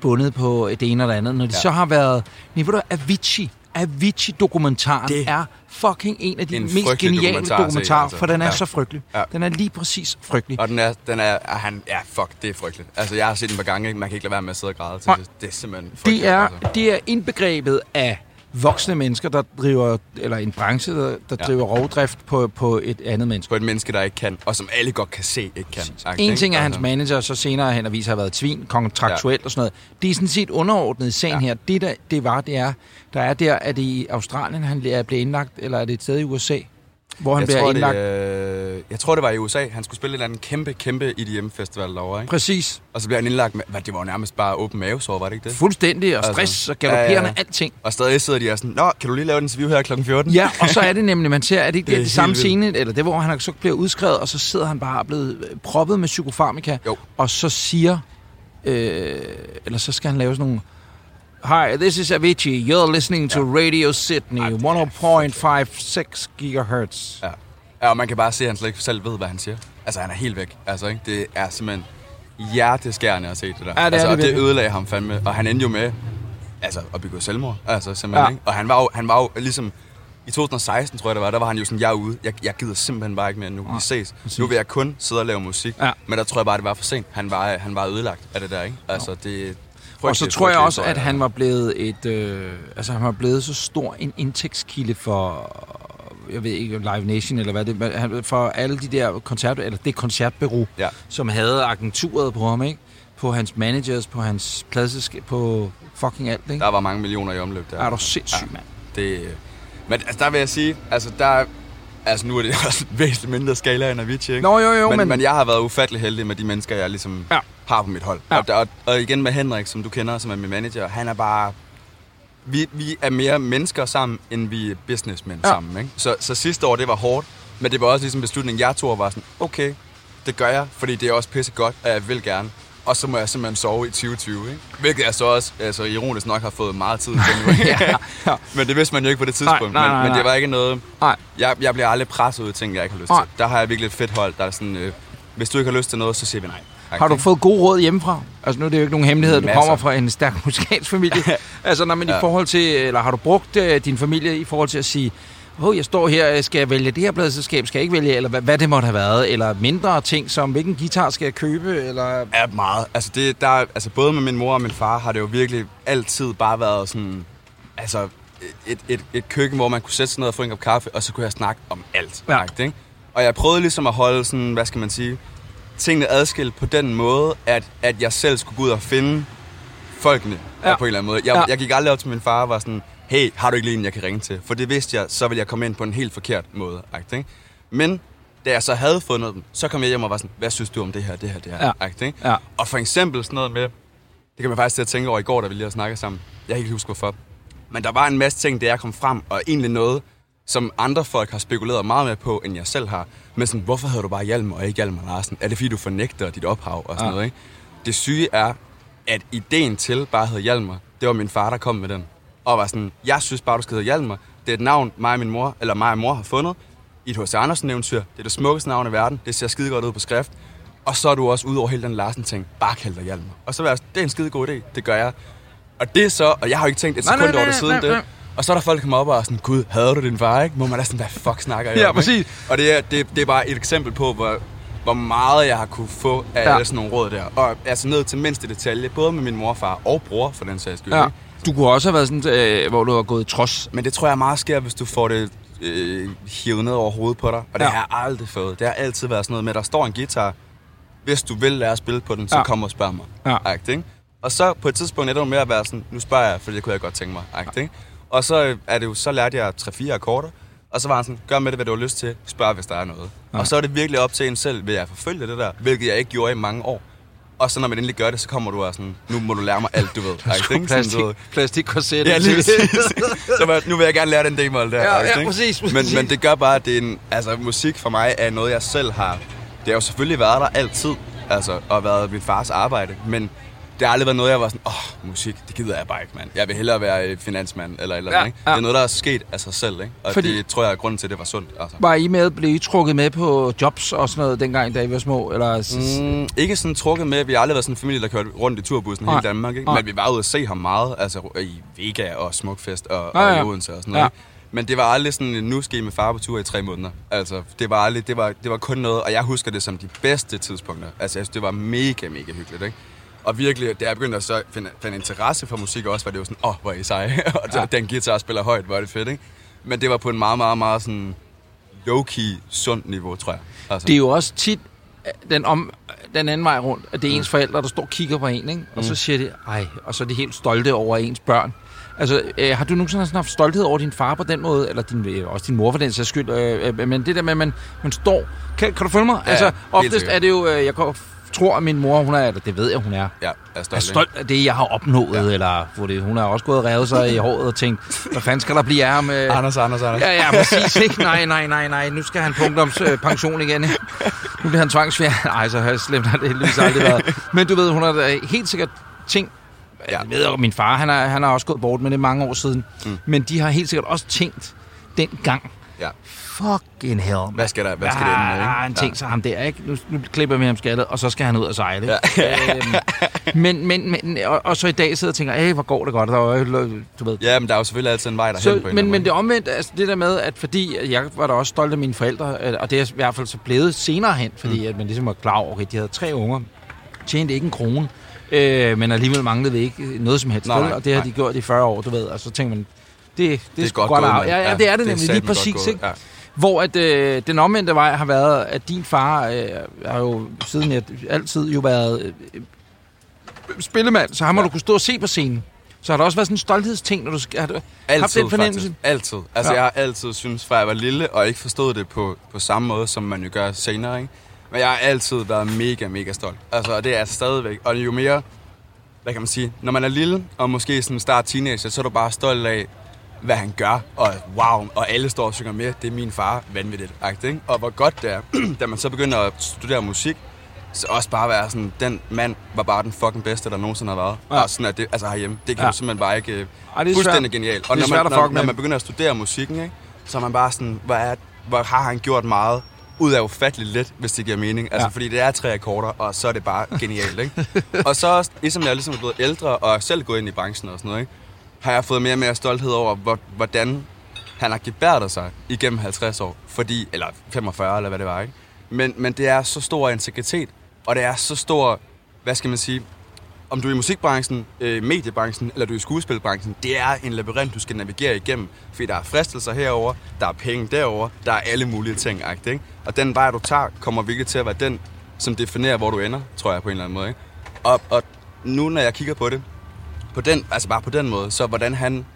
bundet på det ene eller andet. Når de ja. Så har været, ved du, Avicii, Avicii-dokumentaren Det- er fucking en af de En mest geniale dokumentar dokumentarer, altså. for den er Ja. så frygtelig. Ja. Den er lige præcis frygtelig. Og den er, den er, er han, ja, fuck, det er frygteligt. Altså, jeg har set den par gange, man kan ikke lade være med at sidde og græde til det. Det er simpelthen Det frygteligt. er, altså. det er indbegrebet af voksne mennesker, der driver, eller en branche, der, der ja. Driver rovdrift på, på et andet menneske. På et menneske, der ikke kan, og som alle godt kan se, ikke kan. Agtigt, En ting er hans manager, så senere hen at vise har været tvin, kontraktuelt ja. og sådan noget. Det er sådan set underordnet sagen ja. Her. Det, der, det var, det er, der er der, er det i Australien, han er blevet indlagt, eller er det et sted i USA, hvor han jeg, bliver tror, indlagt? det, øh, jeg tror, det var i USA. Han skulle spille et eller andet kæmpe, kæmpe EDM-festival derovre, ikke? Præcis. Og så bliver han indlagt med, hvad, det var jo nærmest bare åben mavesår, var det ikke det? Fuldstændig, og Altså, stress, og galopperende, ja, ja. alting. Og stadig sidder de og sådan, Nå, kan du lige lave et interview her kl. 14? Ja, og så er det nemlig, man ser, at det ikke Det det, er det, samme vildt. scene, eller det, hvor han så bliver udskrevet, og så sidder han bare blevet øh, proppet med psykofarmika, Jo. og så siger, øh, eller så skal han lave sådan nogle, Hi, this is Avicii. You're listening to Radio Sydney, 100.56 gigahertz. Ja. ja, og man kan bare se, at han slet ikke selv ved, hvad han siger. Altså, han er helt væk. Altså, ikke? Det er simpelthen hjerteskærende at se det der. Ja, det altså, det og det ødelagde ham fandme. Og han endte jo med altså, at begå selvmord. Altså, simpelthen, Ja. ikke? Og han var, jo, han var jo ligesom... I 2016, tror jeg det var, der var han jo sådan, jeg er ude. Jeg, jeg gider simpelthen bare ikke mere nu. Vi ses. præcis. Nu vil jeg kun sidde og lave musik. Ja. Men der tror jeg bare, det var for sent. Han var, han var ødelagt af det der, ikke? Altså, det... Og så tror jeg også, at han var blevet et, øh, altså han var blevet så stor en indtægtskilde for, jeg ved ikke, Live Nation eller hvad det for alle de der koncert, eller det koncertbureau, Ja. som havde agenturet på ham, ikke? På hans managers, på hans pladselskab, på fucking alt, ikke? Der var mange millioner i omløb der. Er du sindssyg, mand? Det, men altså, der vil jeg sige, altså der, altså nu er det også en væsentligt mindre skala end Avicii, ikke? Nå, jo, jo, men, men- men, jeg har været ufattelig heldig med de mennesker, jeg ligesom Ja. har på mit hold. Ja. Og, og, og igen med Henrik, som du kender, som er min manager, han er bare... Vi, vi er mere mennesker sammen, end vi er businessmen ja. sammen, ikke? Så, så sidste år, det var hårdt, men det var også ligesom en beslutning, jeg tog og var sådan, okay, det gør jeg, fordi det er også pisse godt, og jeg vil gerne. Og så må jeg simpelthen sove i 2020, ikke? Hvilket jeg så også, altså ironisk nok, har fået meget tid til nu. Ja, ja. Men det vidste man jo ikke på det tidspunkt. nej, nej, men, men nej. det var ikke noget... Nej. Jeg, jeg bliver aldrig presset ud af ting, jeg ikke har lyst Nej. til. Der har jeg virkelig et fedt hold, der er sådan... Øh, hvis du ikke har lyst til noget, så siger vi nej. Har du fået god råd hjemmefra? Altså nu er det jo ikke nogen hemmelighed, du Masser. kommer fra en stærk musikalsk familie. altså når man ja. i forhold til, eller har du brugt øh, din familie i forhold til at sige, åh, jeg står her, skal jeg vælge det her pladselskab, skal jeg ikke vælge, eller hvad, hvad det måtte have været, eller mindre ting som, hvilken guitar skal jeg købe, eller... Ja, meget. Altså, det, der, er- altså, både med min mor og min far har det jo virkelig altid bare været sådan... Altså, et, et, et køkken, hvor man kunne sætte sig ned og få en kop kaffe, og så kunne jeg snakke om alt. Ja. Ikke? Og jeg prøvede ligesom at holde sådan, hvad skal man sige, tingene adskilt på den måde, at, at jeg selv skulle gå ud og finde folkene Ja. på en eller anden måde. Jeg, ja. jeg gik aldrig op til min far og var sådan, hey, har du ikke lige en, jeg kan ringe til? For det vidste jeg, så ville jeg komme ind på en helt forkert måde. Ikke? Men da jeg så havde fundet dem, så kom jeg hjem og var sådan, hvad synes du om det her, det her, det her? Ja. Ikke? Ja. Og for eksempel sådan noget med, det kan man faktisk til at tænke over i går, da vi lige har snakket sammen. Jeg kan ikke huske hvorfor. Men der var en masse ting, da jeg kom frem, og egentlig noget, som andre folk har spekuleret meget mere på, end jeg selv har. Men sådan, hvorfor hedder du bare Hjalmar og ikke Hjalmar Larsen? Er det fordi, du fornægter dit ophav og sådan Ja. noget, ikke? Det syge er, at ideen til bare hedde Hjalmar, det var min far, der kom med den. Og var sådan, jeg synes bare, du skal hedde Hjalmar. Det er et navn, mig og min mor, eller mig og mor har fundet i et H.C. Andersen-eventyr. Det er det smukkeste navn i verden. Det ser skide godt ud på skrift. Og så er du også ud over hele den Larsen-ting. Bare kald dig Hjalmar. Og så var jeg sådan, det er en skide god idé. Det gør jeg. Og det er så, og jeg har jo ikke tænkt et Nej, sekund nej, over det siden nej, det. nej. Og så er der folk, der kommer op og er sådan, gud, hader du din far, ikke? Må man da sådan, hvad fuck snakker jeg Ja, om, præcis. Ikke? Og det er, det, det er bare et eksempel på, hvor, hvor meget jeg har kunne få af Ja. alle sådan nogle råd der. Og altså ned til mindste detalje, både med min mor og far og bror, for den sags skyld. Ja. ikke? Du kunne også have været sådan, øh, hvor du har gået trods. Men det tror jeg meget sker, hvis du får det øh, hivet ned over hovedet på dig. Og det Ja. ja. har jeg aldrig fået. Det har altid været sådan noget med, at der står en guitar. Hvis du vil lære at spille på den, så Ja. ja. kom og spørg mig. Ja. Agtigt, ikke? Og så på et tidspunkt er det jo med at være sådan, nu spørger jeg, for det kunne jeg godt tænke mig. Agtigt, ikke? Og så øh, er det jo, så lærte jeg 3-4 akkorder. Og så var han sådan, gør med det, hvad du har lyst til. Spørg, hvis der er noget. Ja. Og så er det virkelig op til en selv, vil jeg forfølge det der, hvilket jeg ikke gjorde i mange år. Og så når man endelig gør det, så kommer du og sådan, nu må du lære mig alt, du ved. Ikke? Plastik, plastikkorset. Ja, lige så var, nu vil jeg gerne lære den demo der. Ja, ikke? ja, præcis, præcis. Men, men det gør bare, at det er en, altså, musik for mig er noget, jeg selv har... Det har jo selvfølgelig været der altid, altså, og været mit fars arbejde, men det har aldrig været noget, jeg var sådan, åh, oh, musik, det gider jeg bare ikke, mand. Jeg vil hellere være øh, finansmand, eller eller Ja, ja, ikke? ja. Det er noget, der er sket af sig selv, ikke? Og Fordi- det tror jeg er grunden til, at det var sundt, altså. Var I med, blev I trukket med på jobs og sådan noget, dengang, da I var små? Eller... Mm, ikke sådan trukket med. Vi har aldrig været sådan en familie, der kørte rundt i turbussen Nej. hele Danmark. Ikke? Nej. Men vi var ude at se ham meget. Altså i Vega og Smukfest og, Ja, ja. og i Odense og sådan noget. Ja. Ikke? Men det var aldrig sådan, nu skal I med far på tur i tre måneder. Altså, det var, aldrig, det var, det var kun noget, og jeg husker det som de bedste tidspunkter. Altså, jeg synes, det var mega, mega hyggeligt, ikke? Og virkelig, da jeg begyndte at så finde, finde interesse for musik også, var det jo sådan, åh, oh, hvor er I seje. og ja. den guitar spiller højt, hvor er det fedt, ikke? Men det var på en meget, meget, meget sådan low-key, sund niveau, tror jeg. Altså. Det er jo også tit øh, den, om, den anden vej rundt, at det er ens forældre, der står og kigger på en, ikke? og så siger de, ej, og så er de helt stolte over ens børn. Altså, øh, har du nogensinde sådan haft stolthed over din far på den måde, eller din, øh, også din mor for den sags skyld, øh, øh, men det der med, at man, man står... Kan, kan du følge mig? Ja, altså, oftest er det jo... Øh, jeg går- tror, at min mor, hun er, det ved jeg, hun er, Ja, er stolt. er stolt af det, jeg har opnået, ja. Eller hvor det, hun har også gået og revet sig i håret og tænkt, hvad fanden skal der blive af ham? Øh? Anders, Anders, Anders. Ja, ja, præcis. Ikke? Nej, nej, nej, nej. Nu skal han på ungdomspension igen. ikke? Nu bliver han tvangsfjern. Nej, så har slemt har det heldigvis aldrig været. Men du ved, hun har da helt sikkert ting... Ja. Jeg ved, at min far, han, er, han har også gået bort, men det er mange år siden. Mm. Men de har helt sikkert også tænkt dengang, Ja. fucking hell. Hvad skal der, hvad skal det ende med, ikke? Ah, han tænkte sig ham der, ikke? Nu, nu klipper vi ham skaldet, og så skal han ud og sejle. Ja. Øhm, men, men, men, og, og, så i dag sidder jeg og tænker, hey, hvor går det godt, der var, jo- du ved, Ja, men der er jo selvfølgelig altid en vej derhen så, på en men, men det omvendt, altså det der med, at fordi jeg var da også stolt af mine forældre, øh, og det er i hvert fald så blevet senere hen, fordi mm. at man ligesom var klar over, at de havde tre unger, tjente ikke en krone, øh, men alligevel manglede vi ikke noget som helst, Nej, nej, og det har nej. de gjort i 40 år, du ved, og så tænker man, det, det, det er, godt godt gået, mand. Ja, ja, det er det det nemlig, lige præcis, gået, ikke? ja. Hvor at, øh, den omvendte vej har været, at din far øh, har jo siden jeg, altid jo været øh, spillemand, så har man ja. Ja. du kunne stå og se på scenen. Så har der også været sådan en stolthedsting, når du har du haft Altid, den fornemmelse? faktisk. Altid. Altså, Ja. ja. jeg har altid synes fra jeg var lille, og ikke forstået det på, på samme måde, som man jo gør senere, ikke? Men jeg har altid været mega, mega stolt. Altså, og det er jeg stadigvæk. Og jo mere, hvad kan man sige, når man er lille, og måske sådan start teenager, så er du bare stolt af, hvad han gør, og wow, og alle står og synger med, det er min far, vanvittigt, ikke? Og hvor godt det er, da man så begynder at studere musik, så også bare være sådan, den mand var bare den fucking bedste, der nogensinde har været. Ja. Og sådan er det, altså herhjemme, det kan Ja. du simpelthen bare ikke... Ej, Ej, det er fuldstændig genialt. Det Og er når man, når, når man begynder at studere musikken, ikke, så er man bare sådan, hvor, er, hvor har han gjort meget ud af ufatteligt lidt, hvis det giver mening. Altså, Ja. fordi det er tre akkorder, og så er det bare genialt, ikke? og så også, ligesom jeg ligesom er blevet ældre, og selv gået ind i branchen og sådan noget, ikke? Har jeg fået mere og mere stolthed over, hvordan han har gebærdet sig igennem 50 år. Fordi, eller 45, eller hvad det var, ikke? Men, men det er så stor integritet, og det er så stor, hvad skal man sige, om du er i musikbranchen, øh, mediebranchen eller du er i skuespilbranchen, det er en labyrint, du skal navigere igennem. Fordi der er fristelser herover, der er penge derover, der er alle mulige ting. Ikke? Og den vej, du tager, kommer virkelig til at være den, som definerer, hvor du ender, tror jeg på en eller anden måde. Ikke? Og, og nu, når jeg kigger på det, på den, altså bare på den måde, så hvordan han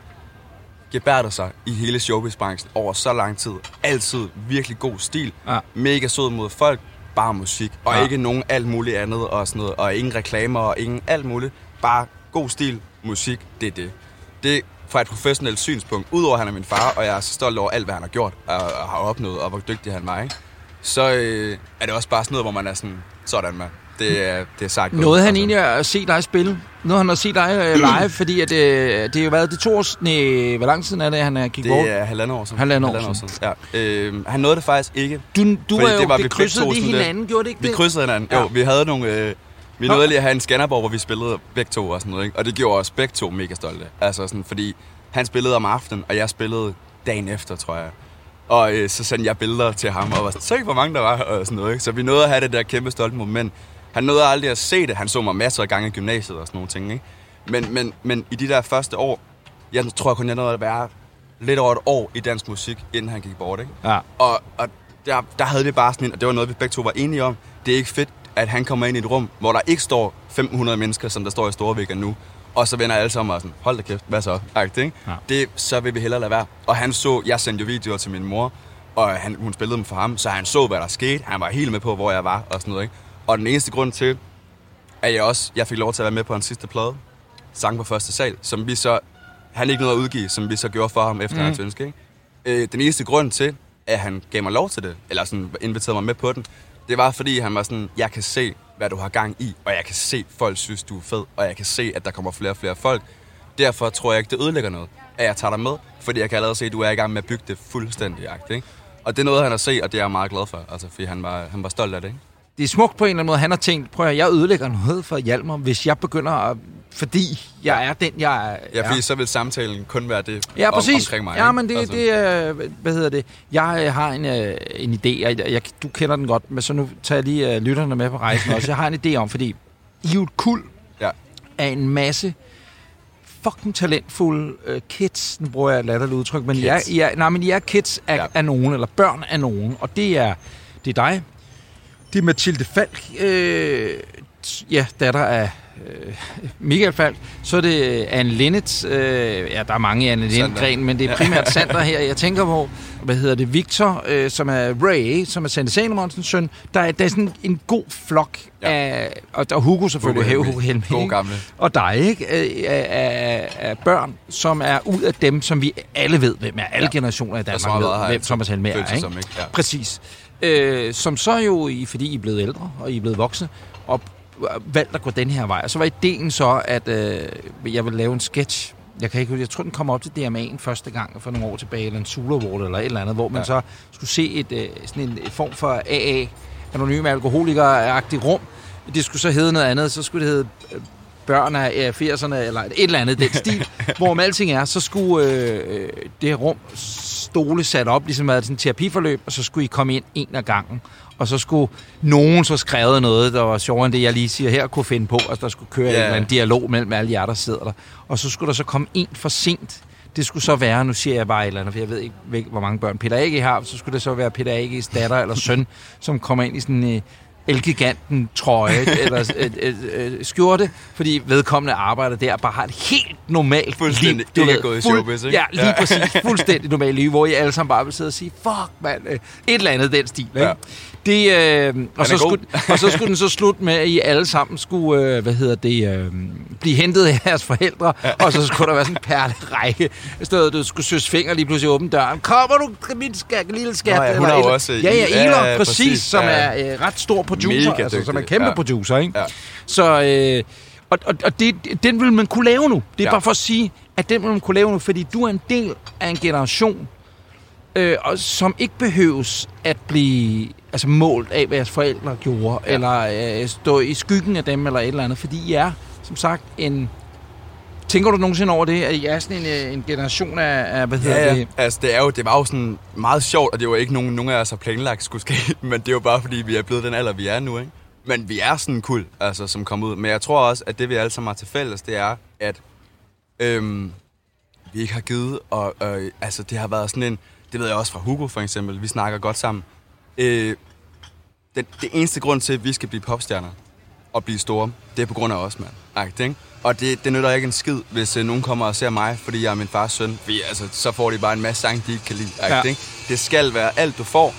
gebærder sig i hele showbizbranchen over så lang tid. Altid virkelig god stil. Ja. Mega sød mod folk. Bare musik. Og Ja. ikke nogen alt muligt andet og sådan noget. Og ingen reklamer og ingen alt muligt. Bare god stil, musik, det er det. Det fra et professionelt synspunkt. Udover at han er min far, og jeg er så stolt over alt, hvad han har gjort og, og har opnået, og hvor dygtig han var, ikke? så øh, er det også bare sådan noget, hvor man er sådan, sådan man. Det er, det er gået. Nåede han Altså. egentlig at se dig spille? Nåede han at se dig øh, live? fordi at, øh, det er jo været det to år... Nej, hvor lang tid er det, han er gik? Det er halvandet år siden. Halvandet år Ja. Øh, han nåede det faktisk ikke. Du, du er jo, det var vi det krydsede lidt- hinanden, gjorde det ikke Vi det? krydsede hinanden. Ja. Jo, vi havde nogle... Øh, vi Nå. nåede lige at have en Skanderborg, hvor vi spillede begge to og sådan noget, ikke? Og det gjorde os begge to mega stolte. Altså sådan, fordi han spillede om aftenen, og jeg spillede dagen efter, tror jeg. Og øh, så sendte jeg billeder til ham, og var sådan, se hvor mange der var, og sådan noget, ikke? Så vi nåede at have det der kæmpe stolte moment. Han nåede aldrig at se det. Han så mig masser af gange i gymnasiet og sådan nogle ting, ikke? Men, men, men i de der første år, jeg tror kun, jeg nåede at være lidt over et år i dansk musik, inden han gik bort, ikke? Ja. Og, og der, der havde det bare sådan en, og det var noget, vi begge to var enige om. Det er ikke fedt, at han kommer ind i et rum, hvor der ikke står 500 mennesker, som der står i Storvækker nu. Og så vender alle sammen og sådan, hold da kæft, hvad så? Agtigt, ikke? Ja. Det, så vil vi hellere lade være. Og han så, jeg sendte jo videoer til min mor, og han, hun spillede dem for ham, så han så, hvad der skete. Han var helt med på, hvor jeg var og sådan noget, ikke? Og den eneste grund til, at jeg også jeg fik lov til at være med på en sidste plade, sang på første sal, som vi så, han ikke nåede at udgive, som vi så gjorde for ham efter mm. hans ønske. Ikke? Øh, den eneste grund til, at han gav mig lov til det, eller sådan inviterede mig med på den, det var fordi han var sådan, jeg kan se, hvad du har gang i, og jeg kan se, at folk synes, du er fed, og jeg kan se, at der kommer flere og flere folk. Derfor tror jeg ikke, det ødelægger noget, at jeg tager dig med, fordi jeg kan allerede se, at du er i gang med at bygge det fuldstændig. Ikke? Og det er noget, han har set, og det er jeg meget glad for, altså, fordi han var, han var stolt af det. Ikke? Det er smukt på en eller anden måde. Han har tænkt, prøv at jeg ødelægger noget for Hjalmar, hvis jeg begynder at... Fordi jeg er den, jeg er. Ja, fordi så vil samtalen kun være det Ja, om, præcis. omkring mig. ja, men det, Altså. det er, hvad hedder det? Jeg øh, har en, øh, en idé, og jeg, jeg, du kender den godt, men så nu tager jeg lige øh, lytterne med på rejsen også. Jeg har en idé om, fordi I er jo et kul, Ja. af en masse fucking talentfulde øh, kids. Nu bruger jeg et latterligt udtryk, men I er. I er, nej, men I er kids af, ja. af nogen, eller børn af nogen. Og det er, det er dig. Det er Mathilde Falk, øh, ja, datter af øh, Michael Falk. Så er det øh, Anne Linnet. Øh, ja, der er mange Anne. Linnet-gren, men det er primært Sander her. Jeg tænker på, hvad hedder det, Victor, øh, som er Ray, som er Sande Salomonsens søn. Der er, der er sådan en god flok Ja. af, og der er Hugo selvfølgelig, Hugo Hugo. Helmig. God gamle. Og dig, ikke? Af, af, af børn, som er ud af dem, som vi alle ved, hvem er alle Ja. generationer i Danmark ved, hvem. Thomas Følt er, ikke? som, ikke? Ja. Præcis. Øh, som så jo, fordi I er blevet ældre, og I er blevet voksne, og valgt at gå den her vej. Og så var ideen så, at øh, jeg ville lave en sketch. Jeg kan ikke jeg tror, den kom op til DMA'en første gang for nogle år tilbage, eller en Sula Award eller et eller andet, hvor man Ja. ja. så skulle se et, øh, sådan en form for AA, anonyme alkoholikere-agtig rum. Det skulle så hedde noget andet, så skulle det hedde øh, børn af øh, 80'erne, eller et eller andet den stil, hvor alting er, så skulle øh, det her rum stole sat op, ligesom at sådan en terapiforløb, og så skulle I komme ind en af gangen. Og så skulle nogen så skrevet noget, der var sjovere end det, jeg lige siger her, kunne finde på. Altså, der skulle køre yeah. en eller anden dialog mellem alle jer, der sidder der. Og så skulle der så komme en for sent. Det skulle så være, nu siger jeg bare et eller andet, for jeg ved ikke, hvor mange børn Peter Age har, så skulle det så være Peter Ages datter eller søn, som kommer ind i sådan en elgiganten trøje eller et, et, et, skjorte, fordi vedkommende arbejder der bare har et helt normalt Fuldstændig liv. ikke er gået i showbiz, ikke? Ja, lige Ja. præcis. Fuldstændig normalt liv, hvor I alle sammen bare vil sidde og sige, fuck mand, øh, et eller andet den stil. Ikke? Ja. Det, øh, og, så skulle, og så skulle den så slutte med, at I alle sammen skulle, øh, hvad hedder det, øh, blive hentet af jeres forældre, ja. og så skulle der være sådan en perlerække. I stedet, du skulle søs fingre lige pludselig åbne døren. Kommer du, min skat, lille skat? Nå ja, hun er jo også, Ja, ja, Ela, ja, præcis, præcis. som Ja. er øh, ret stor producer, Mega altså, som er dygtig. kæmpe Ja. producer, ikke? Ja. Så, øh, og, og, og det, den vil man kunne lave nu. Det er. Ja. bare for at sige, at den vil man kunne lave nu, fordi du er en del af en generation, øh, og som ikke behøves at blive altså, målt af, hvad jeres forældre gjorde, ja. eller øh, stå i skyggen af dem, eller et eller andet, fordi I er, som sagt, en... Tænker du nogensinde over det, at I er sådan en, øh, en generation af, af hvad hedder Ja, det? Altså, det, er jo, det var jo sådan meget sjovt, og det var ikke nogen, nogen af os har planlagt skulle ske, men det er jo bare fordi, vi er blevet den alder, vi er nu, ikke? Men vi er sådan kul, altså, som kom ud. Men jeg tror også, at det vi alle sammen har til fælles, det er, at øhm, vi ikke har givet, og øh, altså, det har været sådan en, det ved jeg også fra Hugo for eksempel, vi snakker godt sammen. Øh, den, det eneste grund til, at vi skal blive popstjerner og blive store, det er på grund af os, mand. Agtigt, ikke? Og det, det nytter ikke en skid, hvis øh, nogen kommer og ser mig, fordi jeg er min fars søn. Fordi, altså, så får de bare en masse sange, de ikke kan lide. Agtigt, Ja. ikke? Det skal være alt, du får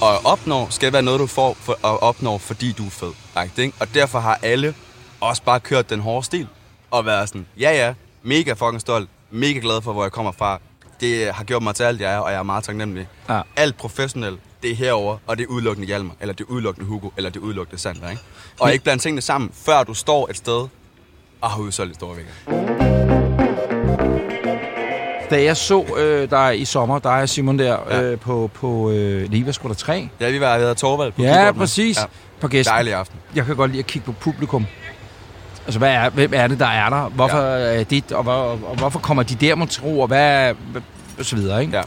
og opnår, skal være noget, du får for, og opnår, fordi du er fed. Agtigt, ikke? Og derfor har alle også bare kørt den hårde stil. Og været sådan, ja ja, mega fucking stolt, mega glad for, hvor jeg kommer fra. Det har gjort mig til alt, jeg er, og jeg er meget taknemmelig. Ja. Alt professionelt, det er herover og det er udelukkende Hjalmar, eller det er udelukkende Hugo, eller det er udelukkende Sander, ikke? Og ikke blande tingene sammen, før du står et sted og har udsolgt store vækker. Da jeg så øh, dig i sommer, der er Simon der, Ja. øh, på, på øh, Liva der 3. Ja, vi var ved Torvald på Ja, præcis. Ja. På gæsten. Dejlig aften. Jeg kan godt lide at kigge på publikum. Altså, hvad er, hvem er det, der er der? Hvorfor ja. er det, og, hvor, og hvorfor kommer de der mod tro, og hvad, hvad og så videre, ikke? Ja.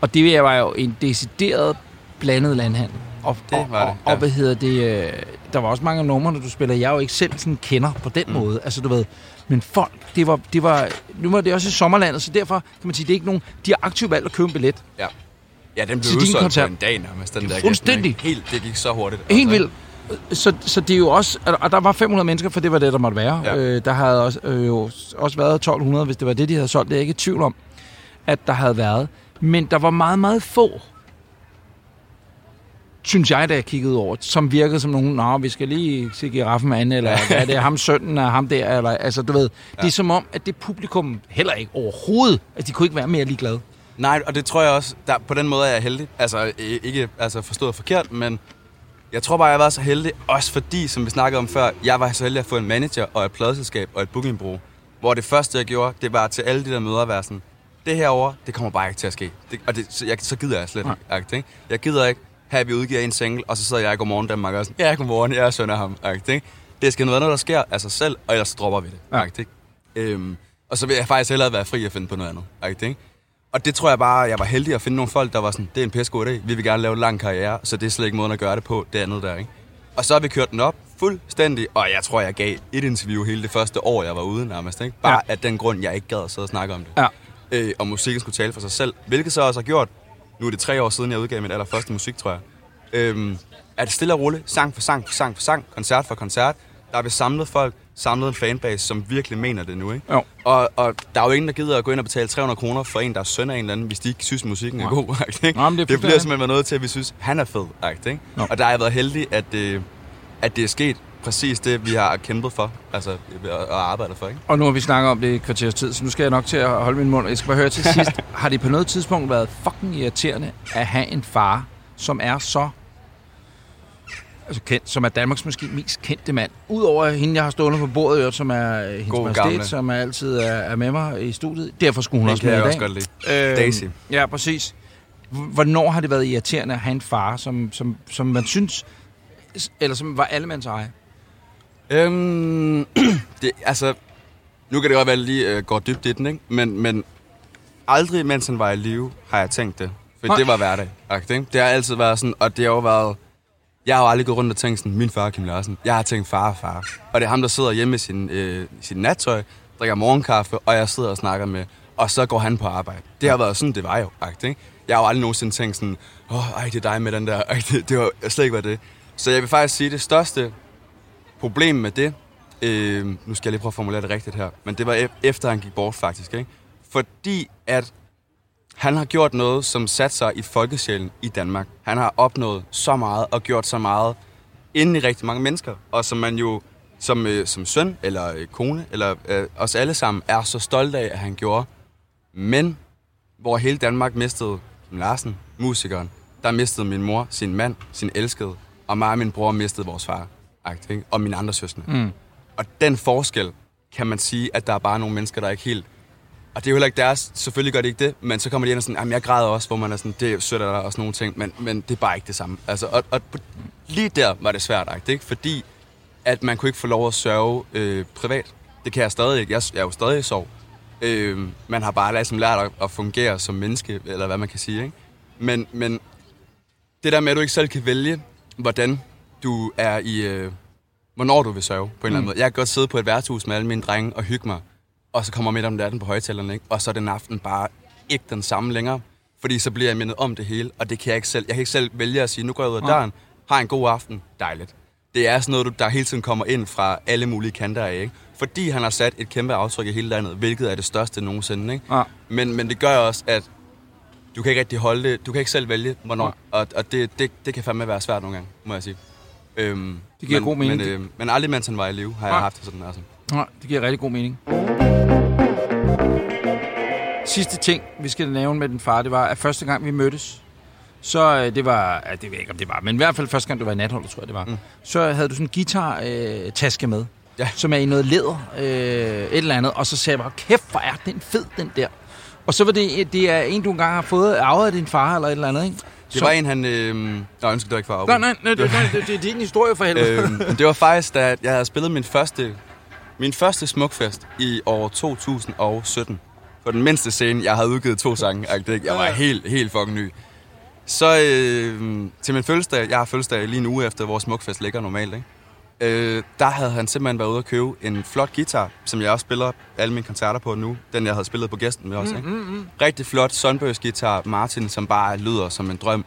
Og det var jo en decideret blandet landhandel. Og, Det og, var det, og, ja. og, hvad hedder det, øh, der var også mange af numrene, du spiller, jeg jo ikke selv sådan kender på den mm. måde. Altså, du ved, men folk, det var, det var, nu var det også i sommerlandet, så derfor kan man sige, det er ikke nogen, de har aktivt valgt at købe en billet. Ja. Ja, den blev udsolgt på en dag nærmest, den Det er der fuldstændig. gæsten? Helt, det gik så hurtigt. Helt altså, vildt. Så, så det er jo også... Og der var 500 mennesker, for det var det, der måtte være. Ja. Øh, der havde også, øh, jo også været 1200, hvis det var det, de havde solgt. Det er jeg ikke i tvivl om, at der havde været. Men der var meget, meget få, synes jeg, da jeg kiggede over, som virkede som nogen, nå, vi skal lige se giraffen an, eller hvad er det, ham sønnen af ham der, eller, altså du ved, ja. det er som om, at det publikum heller ikke overhovedet, altså de kunne ikke være mere ligeglade. Nej, og det tror jeg også, der, på den måde er jeg heldig. Altså, ikke altså forstået forkert, men jeg tror bare, jeg været så heldig, også fordi, som vi snakkede om før, jeg var så heldig at få en manager og et pladeselskab og et bookingbureau, hvor det første, jeg gjorde, det var til alle de der møder at være sådan, det herover, det kommer bare ikke til at ske. Det, og det, så, jeg, så gider jeg slet Nej. ikke. Jeg gider ikke at vi udgiver en single, og så sidder jeg i Godmorgen Danmark og sådan, ja, godmorgen, jeg er søn af ham, ikke. Det skal være noget, der sker af sig selv, og ellers dropper vi det, Ja. ikke. Øhm, og så vil jeg faktisk hellere være fri at finde på noget andet, ikke. Og det tror jeg bare, jeg var heldig at finde nogle folk, der var sådan, det er en pissegod idé, vi vil gerne lave en lang karriere, så det er slet ikke måden at gøre det på, det andet der, ikke? Og så har vi kørt den op fuldstændig, og jeg tror, jeg gav et interview hele det første år, jeg var ude nærmest. Ikke? Bare Ja. af den grund, jeg ikke gad at sidde og snakke om det. Ja. Øh, og musikken skulle tale for sig selv, hvilket så også har gjort, nu er det tre år siden, jeg udgav min allerførste musik, tror jeg, øhm, at stille og roligt, sang for sang for sang for sang, koncert for koncert, der har vi samlet folk, samlet en fanbase, som virkelig mener det nu, ikke? Jo. Og, og der er jo ingen, der gider at gå ind og betale 300 kroner for en, der er søn af en eller anden, hvis de ikke synes, musikken er Nej. god. Ikke? Nå, men det er det bliver simpelthen noget til, at vi synes, han er fed. Ikke? Og der har jeg været heldig, at, øh, at det er sket præcis det, vi har kæmpet for, altså og, arbejdet for. Ikke? Og nu har vi snakket om det i kvarters tid, så nu skal jeg nok til at holde min mund. Jeg skal bare høre til sidst. har det på noget tidspunkt været fucking irriterende at have en far, som er så altså kendt, som er Danmarks måske mest kendte mand. Udover hende, jeg har stående på bordet, øvrigt, som er øh, hendes God majestæt, gamle. som er altid er, er med mig i studiet. Derfor skulle hun Det også med i også dag. godt lide. Øhm, Daisy. Ja, præcis. Hvornår har det været irriterende at have en far, som, som, som man synes, eller som var allemands eje? Øhm, det, altså, nu kan det godt være, at jeg lige øh, går dybt i den, ikke? Men, men aldrig, mens han var i live, har jeg tænkt det. For Nej. det var hverdag. Ikke? Det har altid været sådan, og det har jo været... Jeg har jo aldrig gået rundt og tænkt sådan, min far er Kim Larsen. Jeg har tænkt far og far. Og det er ham, der sidder hjemme i sin, øh, sin nattøj, drikker morgenkaffe, og jeg sidder og snakker med. Og så går han på arbejde. Det har været sådan, det var jo. Ikke? Jeg har jo aldrig nogensinde tænkt sådan, åh, ej, det er dig med den der. Ej, det, det var slet ikke var det. Så jeg vil faktisk sige, det største Problemet med det, øh, nu skal jeg lige prøve at formulere det rigtigt her, men det var efter han gik bort faktisk, ikke? Fordi at han har gjort noget, som sat sig i folkesjælen i Danmark. Han har opnået så meget og gjort så meget inden i rigtig mange mennesker, og som man jo som, øh, som søn eller øh, kone, eller øh, os alle sammen, er så stolte af, at han gjorde. Men hvor hele Danmark mistede Kim Larsen, musikeren, der mistede min mor sin mand, sin elskede, og mig og min bror mistede vores far, ikke? og mine andre søstre. Mm. Og den forskel, kan man sige, at der er bare nogle mennesker, der er ikke helt... Og det er jo heller ikke deres, selvfølgelig gør det ikke det, men så kommer de ind og sådan, jamen jeg græder også, hvor man er sådan, det er sødt af dig og sådan nogle ting, men, men det er bare ikke det samme. Altså, og, og lige der var det svært, ikke? Fordi at man kunne ikke få lov at sørge øh, privat. Det kan jeg stadig ikke. Jeg, jeg er jo stadig i sorg. Øh, man har bare ligesom lært at, at fungere som menneske, eller hvad man kan sige, ikke? Men, men det der med, at du ikke selv kan vælge, hvordan du er i... Øh, hvornår du vil sørge, på en eller anden måde. Jeg kan godt sidde på et værtshus med alle mine drenge og hygge mig, og så kommer midt om natten på højtalerne, ikke? og så er den aften bare ikke den samme længere, fordi så bliver jeg mindet om det hele, og det kan jeg ikke selv. Jeg kan ikke selv vælge at sige, nu går jeg ud af døren, har en god aften, dejligt. Det er sådan noget, du- der hele tiden kommer ind fra alle mulige kanter af, ikke? Fordi han har sat et kæmpe aftryk i hele landet, hvilket er det største nogensinde, ikke? Ja. Men, men det gør også, at du kan ikke rigtig holde det, du kan ikke selv vælge, hvornår, Nej. og, og det, det, det kan fandme være svært nogle gange, må jeg sige. Øhm, Det giver men, god mening. Men, øh, men aldrig mens han var i live, har jeg Nej. haft det sådan, altså. Nej, det giver rigtig god mening. Sidste ting, vi skal nævne med den far, det var, at første gang vi mødtes, så øh, det var, ja, det ved jeg ikke, om det var, men i hvert fald første gang, du var i natholdet, tror jeg, det var, mm. så havde du sådan en guitar-taske med, Ja. som er i noget læder, øh, et eller andet, og så sagde jeg bare, kæft, hvor er den fed, den der. Og så var det, det er en, du engang har fået arvet af din far, eller et eller andet, ikke? Det var en, han... Øh... Nå, ønsker du ikke for at Nej, nej, nej, det, nej, det, det er din historie for helvede. men det var faktisk, da jeg havde spillet min første, min første smukfest i år 2017. På den mindste scene, jeg havde udgivet to sange. Jeg var helt, helt fucking ny. Så øh, til min fødselsdag, jeg har fødselsdag lige en uge efter, hvor smukfest ligger normalt, ikke? Øh, der havde han simpelthen været ude at købe en flot guitar, som jeg også spiller alle mine koncerter på nu. Den, jeg havde spillet på gæsten med også, ikke? Rigtig flot Sunburst guitar Martin, som bare lyder som en drøm.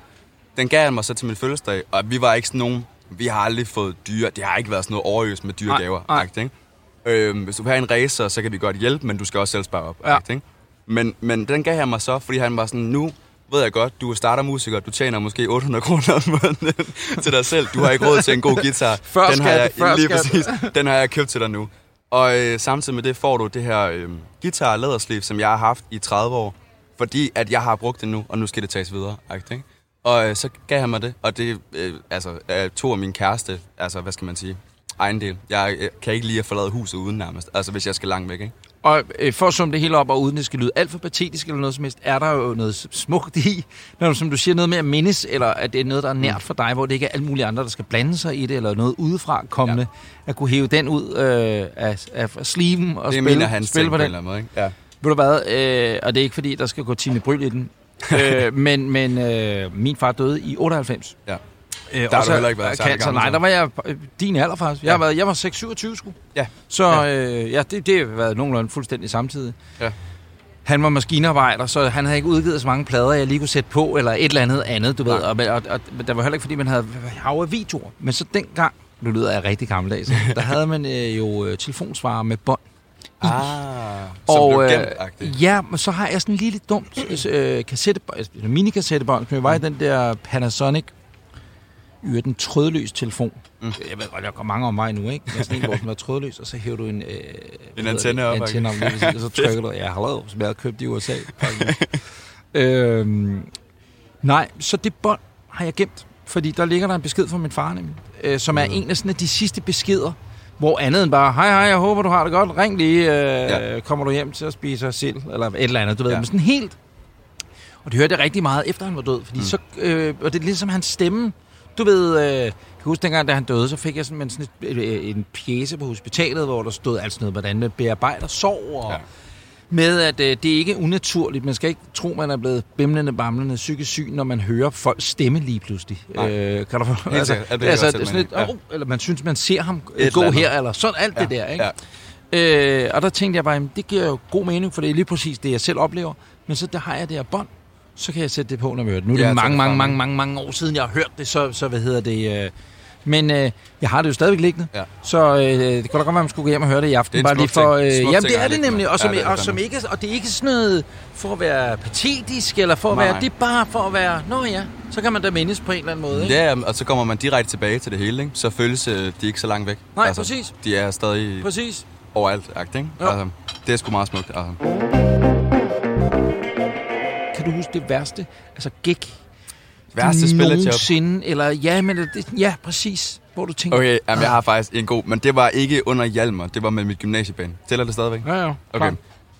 Den gav han mig så til min fødselsdag, og vi var ikke sådan nogen... Vi har aldrig fået dyre... Det har ikke været sådan noget overøs med dyre gaver. nej. Ikke? Øhm, hvis du vil have en racer, så kan vi godt hjælpe, men du skal også selv spare op. Ja. Ikke? Men, men den gav han mig så, fordi han var sådan, nu ved jeg godt, du er startermusiker, du tjener måske 800 kroner om måneden til dig selv. Du har ikke råd til en god guitar. Før den har jeg, før lige præcis, den har jeg købt til dig nu. Og øh, samtidig med det får du det her øh, guitar lædersleeve, som jeg har haft i 30 år. Fordi at jeg har brugt det nu, og nu skal det tages videre. Ikke? Og øh, så gav han mig det, og det øh, altså, er to af mine kæreste, altså hvad skal man sige, ejendel. Jeg øh, kan ikke lide at forlade huset uden nærmest, altså hvis jeg skal langt væk. Ikke? Og øh, for at summe det hele op, og uden det skal lyde alt for patetisk eller noget som helst, er der jo noget smukt i, når som du siger, noget med at mindes, eller at det er noget, der er nært for dig, hvor det ikke er alle mulige andre, der skal blande sig i det, eller noget udefra kommende, ja. at kunne hæve den ud øh, af, af sleeven og Det er spille, hans spille på på en den. eller anden måde. Ikke? Ja. Ved du hvad, øh, og det er ikke fordi, der skal gå Tine Bryl i den, øh, men, men øh, min far døde i 98. Ja. Øh, Der har du heller ikke været særlig gammel, Nej, der var jeg øh, din alder faktisk. Jeg, Ja. været, jeg var 6-27 sgu. Ja. Så øh, ja, det, det har været nogenlunde fuldstændig samtidig. Ja. Han var maskinarbejder, så han havde ikke udgivet så mange plader, jeg lige kunne sætte på, eller et eller andet andet, du ved. Nej. Og, og, og, og der var heller ikke, fordi man havde hav af videoer. Men så dengang, nu lyder jeg rigtig gammeldags, der havde man øh, jo øh, telefonsvarer med bånd. Ah, som og, blev øh, ja, men så har jeg sådan en lille dumt øh, en minikassettebånd, som jo var i den der Panasonic Yder den trådløs telefon. Mm. Jeg ved godt, jeg går mange om mig nu, ikke? Men sådan en, hvor den var trådløs, og så hæver du en... Øh, hedder antenne op, antenne op, lige og så trykker du, ja, hallo, som jeg havde købt i USA. øhm, nej, så det bånd har jeg gemt, fordi der ligger der en besked fra min far, nemlig, øh, som er Mm. en af sådan af de sidste beskeder, hvor andet end bare, hej hej, jeg håber, du har det godt, ring lige, øh, ja. kommer du hjem til at spise sild, eller et eller andet, du ved, Ja. men sådan helt... Og det hørte jeg rigtig meget, efter han var død, fordi mm. så, øh, og det er ligesom hans stemme, du ved, øh, jeg kan huske dengang, da han døde, så fik jeg sådan, sådan et, øh, en pjæse på hospitalet, hvor der stod alt sådan noget, hvordan man bearbejder sorg, og Ja. med at øh, det er ikke unaturligt. Man skal ikke tro, man er blevet bimlende, bamlende, psykisk syg, når man hører folks stemme lige pludselig. Nej. Øh, kan du sikkert. Ja, det er altså, sådan simpelthen, oh, eller man synes, man ser ham Et øh, gå her, eller sådan alt ja. det der, ikke? Ja. Øh, og der tænkte jeg bare, jamen, det giver jo god mening, for det er lige præcis det, jeg selv oplever. Men så der har jeg det her bånd, så kan jeg sætte det på, når jeg hører det. Nu er det Ja, ja, mange, mange, mange, mange, mange år siden, jeg har hørt det, så, så hvad hedder det... Øh, men øh, jeg har det jo stadigvæk liggende, Ja. så øh, det kunne da godt være, man skulle gå hjem og høre det i aften. Det er bare lige for, øh, jamen, det er det nemlig, og, Ja, som, det er og, som ikke, og det er ikke sådan noget for at være patetisk, eller for at Nej, være, det er bare for at være, nå ja, så kan man da mindes på en eller anden måde, ikke? Ja, og så kommer man direkte tilbage til det hele, ikke? Så føles øh, de ikke så langt væk. Nej, præcis. De er stadig Præcis. overalt, ikke? Altså, det er sgu meget smukt. Altså. Du huske det værste? Altså, gik Værste spilletjob. nogensinde, eller ja, men det, ja, præcis, hvor du tænker, Okay, jamen, jeg har faktisk en god, men det var ikke under Hjalmar, det var med mit gymnasiebane. Tæller det stadigvæk? ja, ja, Okay.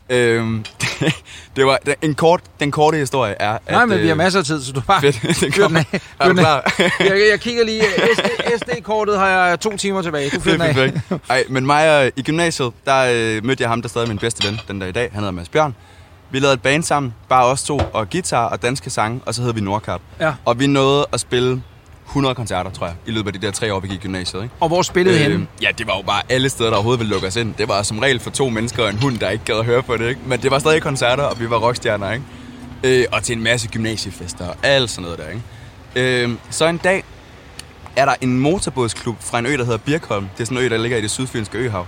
Øhm, det var en kort, den korte historie er, at... Nej, men vi har øh, masser af tid, så du bare... Fedt, det kommer. Er du klar? jeg, jeg kigger lige, SD, SD-kortet har jeg to timer tilbage. Du fyrer Det er perfekt. Ej, men mig og, i gymnasiet, der øh, mødte jeg ham, der stadig er min bedste ven den dag i dag. Han hedder Mads Bjørn. Vi lavede et band sammen, bare os to, og guitar og danske sange, og så hed vi Nordkap. Ja. Og vi nåede at spille 100 koncerter, tror jeg, i løbet af de der tre år, vi gik i gymnasiet. Ikke? Og hvor spillede øh, henne? ja, det var jo bare alle steder, der overhovedet ville lukke os ind. Det var som regel for to mennesker og en hund, der ikke gad at høre på det. Ikke? Men det var stadig koncerter, og vi var rockstjerner. Ikke? Øh, og til en masse gymnasiefester og alt sådan noget der. Ikke? Øh, så en dag er der en motorbådsklub fra en ø, der hedder Birkholm. Det er sådan en ø, der ligger i det sydfynske øhav.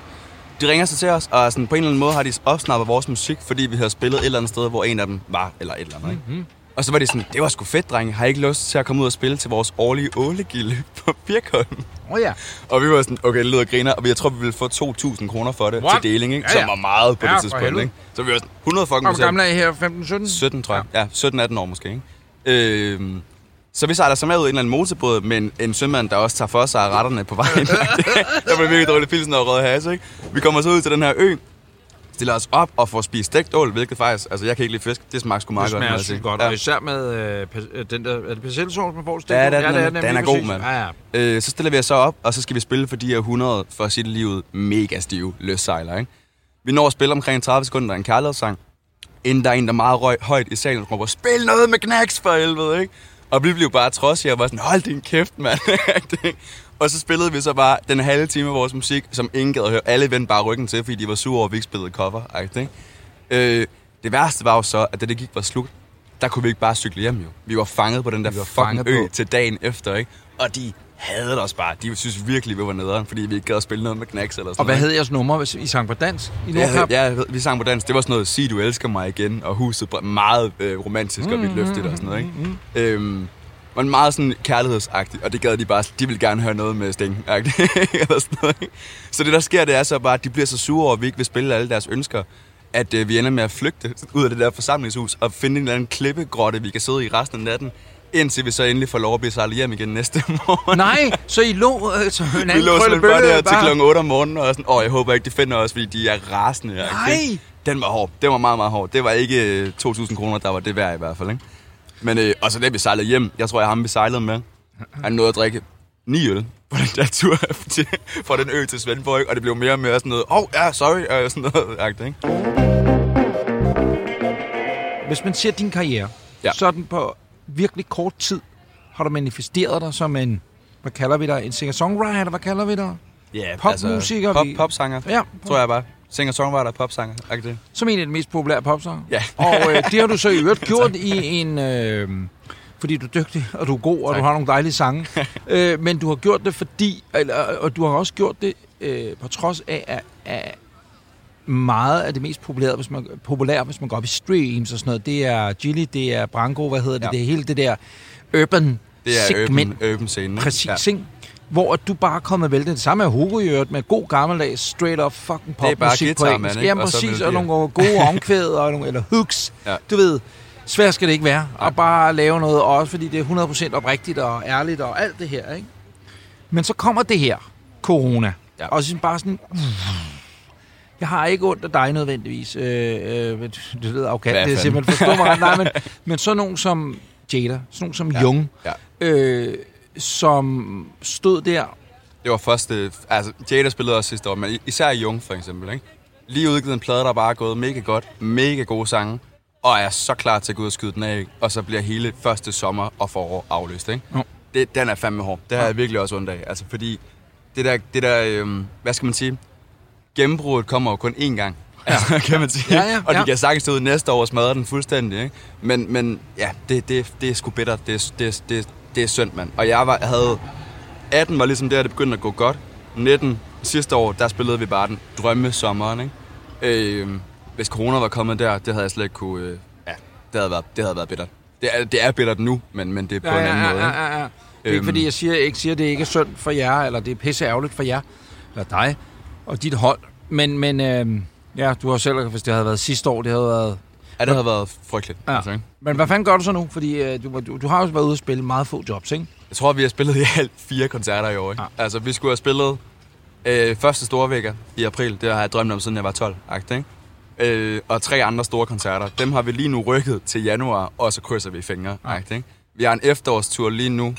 De ringer så til os, og sådan på en eller anden måde har de opsnappet vores musik, fordi vi havde spillet et eller andet sted, hvor en af dem var, eller et eller andet. Ikke? Mm-hmm. Og så var de sådan, det var sgu fedt, drenge. Har I ikke lyst til at komme ud og spille til vores årlige ålegilde på Birkholm? Åh oh, ja. Og vi var sådan, okay, det lyder griner, og jeg tror, vi ville få 2.000 kroner for det What? til deling, ikke? Ja, ja. Som var meget på Ja, det tidspunkt, ikke? Så vi var sådan, 100 fucking Og hvor procent. er I her? 15-17? 17, tror jeg. Ja, 17-18 år måske, ikke? Øhm, så vi sejler så med ud i en eller anden motorbåd med en, en sømand, der også tager for sig af retterne på vejen. der blev virkelig dårligt pilsen og rød has, ikke? Vi kommer så ud til den her ø, stiller os op og får spist stegt ål, hvilket faktisk, altså jeg kan ikke lide fisk, det smager sgu meget Det godt. må smager godt, Ja. og især med øh, øh, den der, er det persillesovs, man får det Ja, den, ja, den, nemlig den er god, mand. Ja, ja. Øh, så stiller vi os så op, og så skal vi spille for de her 100, for det lige ud, mega stive løssejler, ikke? Vi når at spille omkring 30 sekunder af en kærlighedssang, inden der er en, der meget røg, højt i salen råber, spil noget med knacks for helvede, ikke? Og vi blev bare trodsige og var sådan, hold din kæft, mand. og så spillede vi så bare den halve time af vores musik, som ingen gad at høre. Alle vendte bare ryggen til, fordi de var sure over, at vi ikke spillede cover. Ikke? Øh, det værste var jo så, at da det gik var slut, der kunne vi ikke bare cykle hjem jo. Vi var fanget på den der Vi var fucking ø på- til dagen efter, ikke? Og de havde os bare. De synes virkelig, vi var nederen, fordi vi ikke gad at spille noget med knacks eller sådan Og hvad noget. hed jeres nummer, hvis I sang på dansk i Ja, Nordkap? ja, vi sang på dansk. Det var sådan noget, sig du elsker mig igen, og huset meget øh, romantisk og vidt løftigt og sådan noget, ikke? Mm, Øhm, men meget sådan kærlighedsagtigt, og det gad de bare, de ville gerne høre noget med Sting, eller sådan noget, ikke? Så det der sker, det er så bare, at de bliver så sure over, at vi ikke vil spille alle deres ønsker, at øh, vi ender med at flygte ud af det der forsamlingshus, og finde en eller anden klippegrotte, vi kan sidde i resten af natten, indtil vi så endelig får lov at blive sejlet hjem igen næste morgen. Nej, så I lå øh, så en Vi anden lå simpelthen bare der til klokken 8 om morgenen, og sådan, åh, jeg håber ikke, de finder os, fordi de er rasende. Nej! Den var hård. Den var meget, meget hård. Det var ikke øh, 2.000 kroner, der var det værd i hvert fald, ikke? Men, øh, og så da vi sejlede hjem, jeg tror, jeg ham, vi sejlede med, han nåede at drikke ni øl på den der tur til, fra den ø til Svendborg, og det blev mere og mere sådan noget, åh, oh, ja, sorry, og sådan noget, agtigt, ikke? Hvis man ser din karriere, Ja. så den på virkelig kort tid, har du manifesteret dig som en hvad kalder vi dig? En singer-songwriter, hvad kalder vi dig? Ja, Popmusiker, Pop, vi- popsanger, Ja, tror jeg bare. Singer-songwriter, popsanger. Er det? som en af de mest populære popsanger. Ja. Og øh, det har du så i øvrigt gjort i en... Øh, fordi du er dygtig, og du er god, og Tak. du har nogle dejlige sange. øh, men du har gjort det fordi... Eller, og du har også gjort det øh, på trods af, at, at meget af det mest populære hvis, man, populære, hvis man går op i streams og sådan noget, det er Gilly, det er Branko, hvad hedder det, Ja. det er hele det der urban Det er segment. urban, urban scene. ikke? Præcis, Ja. ja. ikke? Hvor du bare er kommet væltet. Det samme er Hugo i øvrigt, med god gammeldags, straight up fucking Det er bare popmusik på guitar, engelsk. mand, ikke? Jamen Og så præcis, og melodier. nogle gode omkvæd, og nogle, eller hooks. Ja. Du ved, svært skal det ikke være. Og bare lave noget, også fordi det er 100% oprigtigt og ærligt og alt det her, ikke? Men så kommer det her, corona. Ja. Og så bare sådan... Jeg har ikke ondt af dig nødvendigvis. Øh, øh, du ved, okay, det er simpelthen forstå mig ret. Nej, men, men sådan nogen som Jada, sådan nogen som Ja. Jung, Ja. øh, som stod der Det var første... Altså, Jada spillede også sidste år, men især Jung for eksempel, ikke? Lige udgivet en plade, der bare er gået mega godt, mega gode sange, og er så klar til at gå ud og skyde den af, og så bliver hele første sommer og forår aflyst, ikke? Jo. Det, den er fandme hård. Det har jeg virkelig også ondt af. Altså, fordi det der, det der øhm, hvad skal man sige, gennembruddet kommer jo kun én gang. Altså, kan man sige. Ja, ja, og de ja. kan sagtens ud næste år og smadre den fuldstændig, ikke? Men, men ja, det, det, det er sgu bitter. Det, det, det, det er synd, mand. Og jeg var, havde 18 var ligesom der, det begyndte at gå godt. 19 sidste år, der spillede vi bare den drømme sommeren, ikke? Øh, hvis corona var kommet der, det havde jeg slet ikke kunne... Øh, ja, det havde været, det havde været bittert. Det er, det er bittert nu, men, men det er på en anden måde. Ja, ikke? ja, ja. Det er ikke Øhm. fordi, jeg siger, ikke siger, at det ikke er synd for jer, eller det er pisse ærgerligt for jer, eller dig, og dit hold. Men, men øhm, ja, du har selv, hvis det havde været sidste år, det havde været... Ja, det havde været frygteligt. Ja. Altså, ikke? Men hvad fanden gør du så nu? Fordi øh, du, du, du har jo været ude og spille meget få jobs, ikke? Jeg tror, vi har spillet i alt fire koncerter i år. Ikke? Ja. Altså, vi skulle have spillet øh, første store vækker i april. Det har jeg drømt om, siden jeg var 12. -agtig, Ikke? Øh, og tre andre store koncerter. Dem har vi lige nu rykket til januar, og så krydser vi fingre. Ja. Ja. Ikke? Vi har en efterårstur lige nu,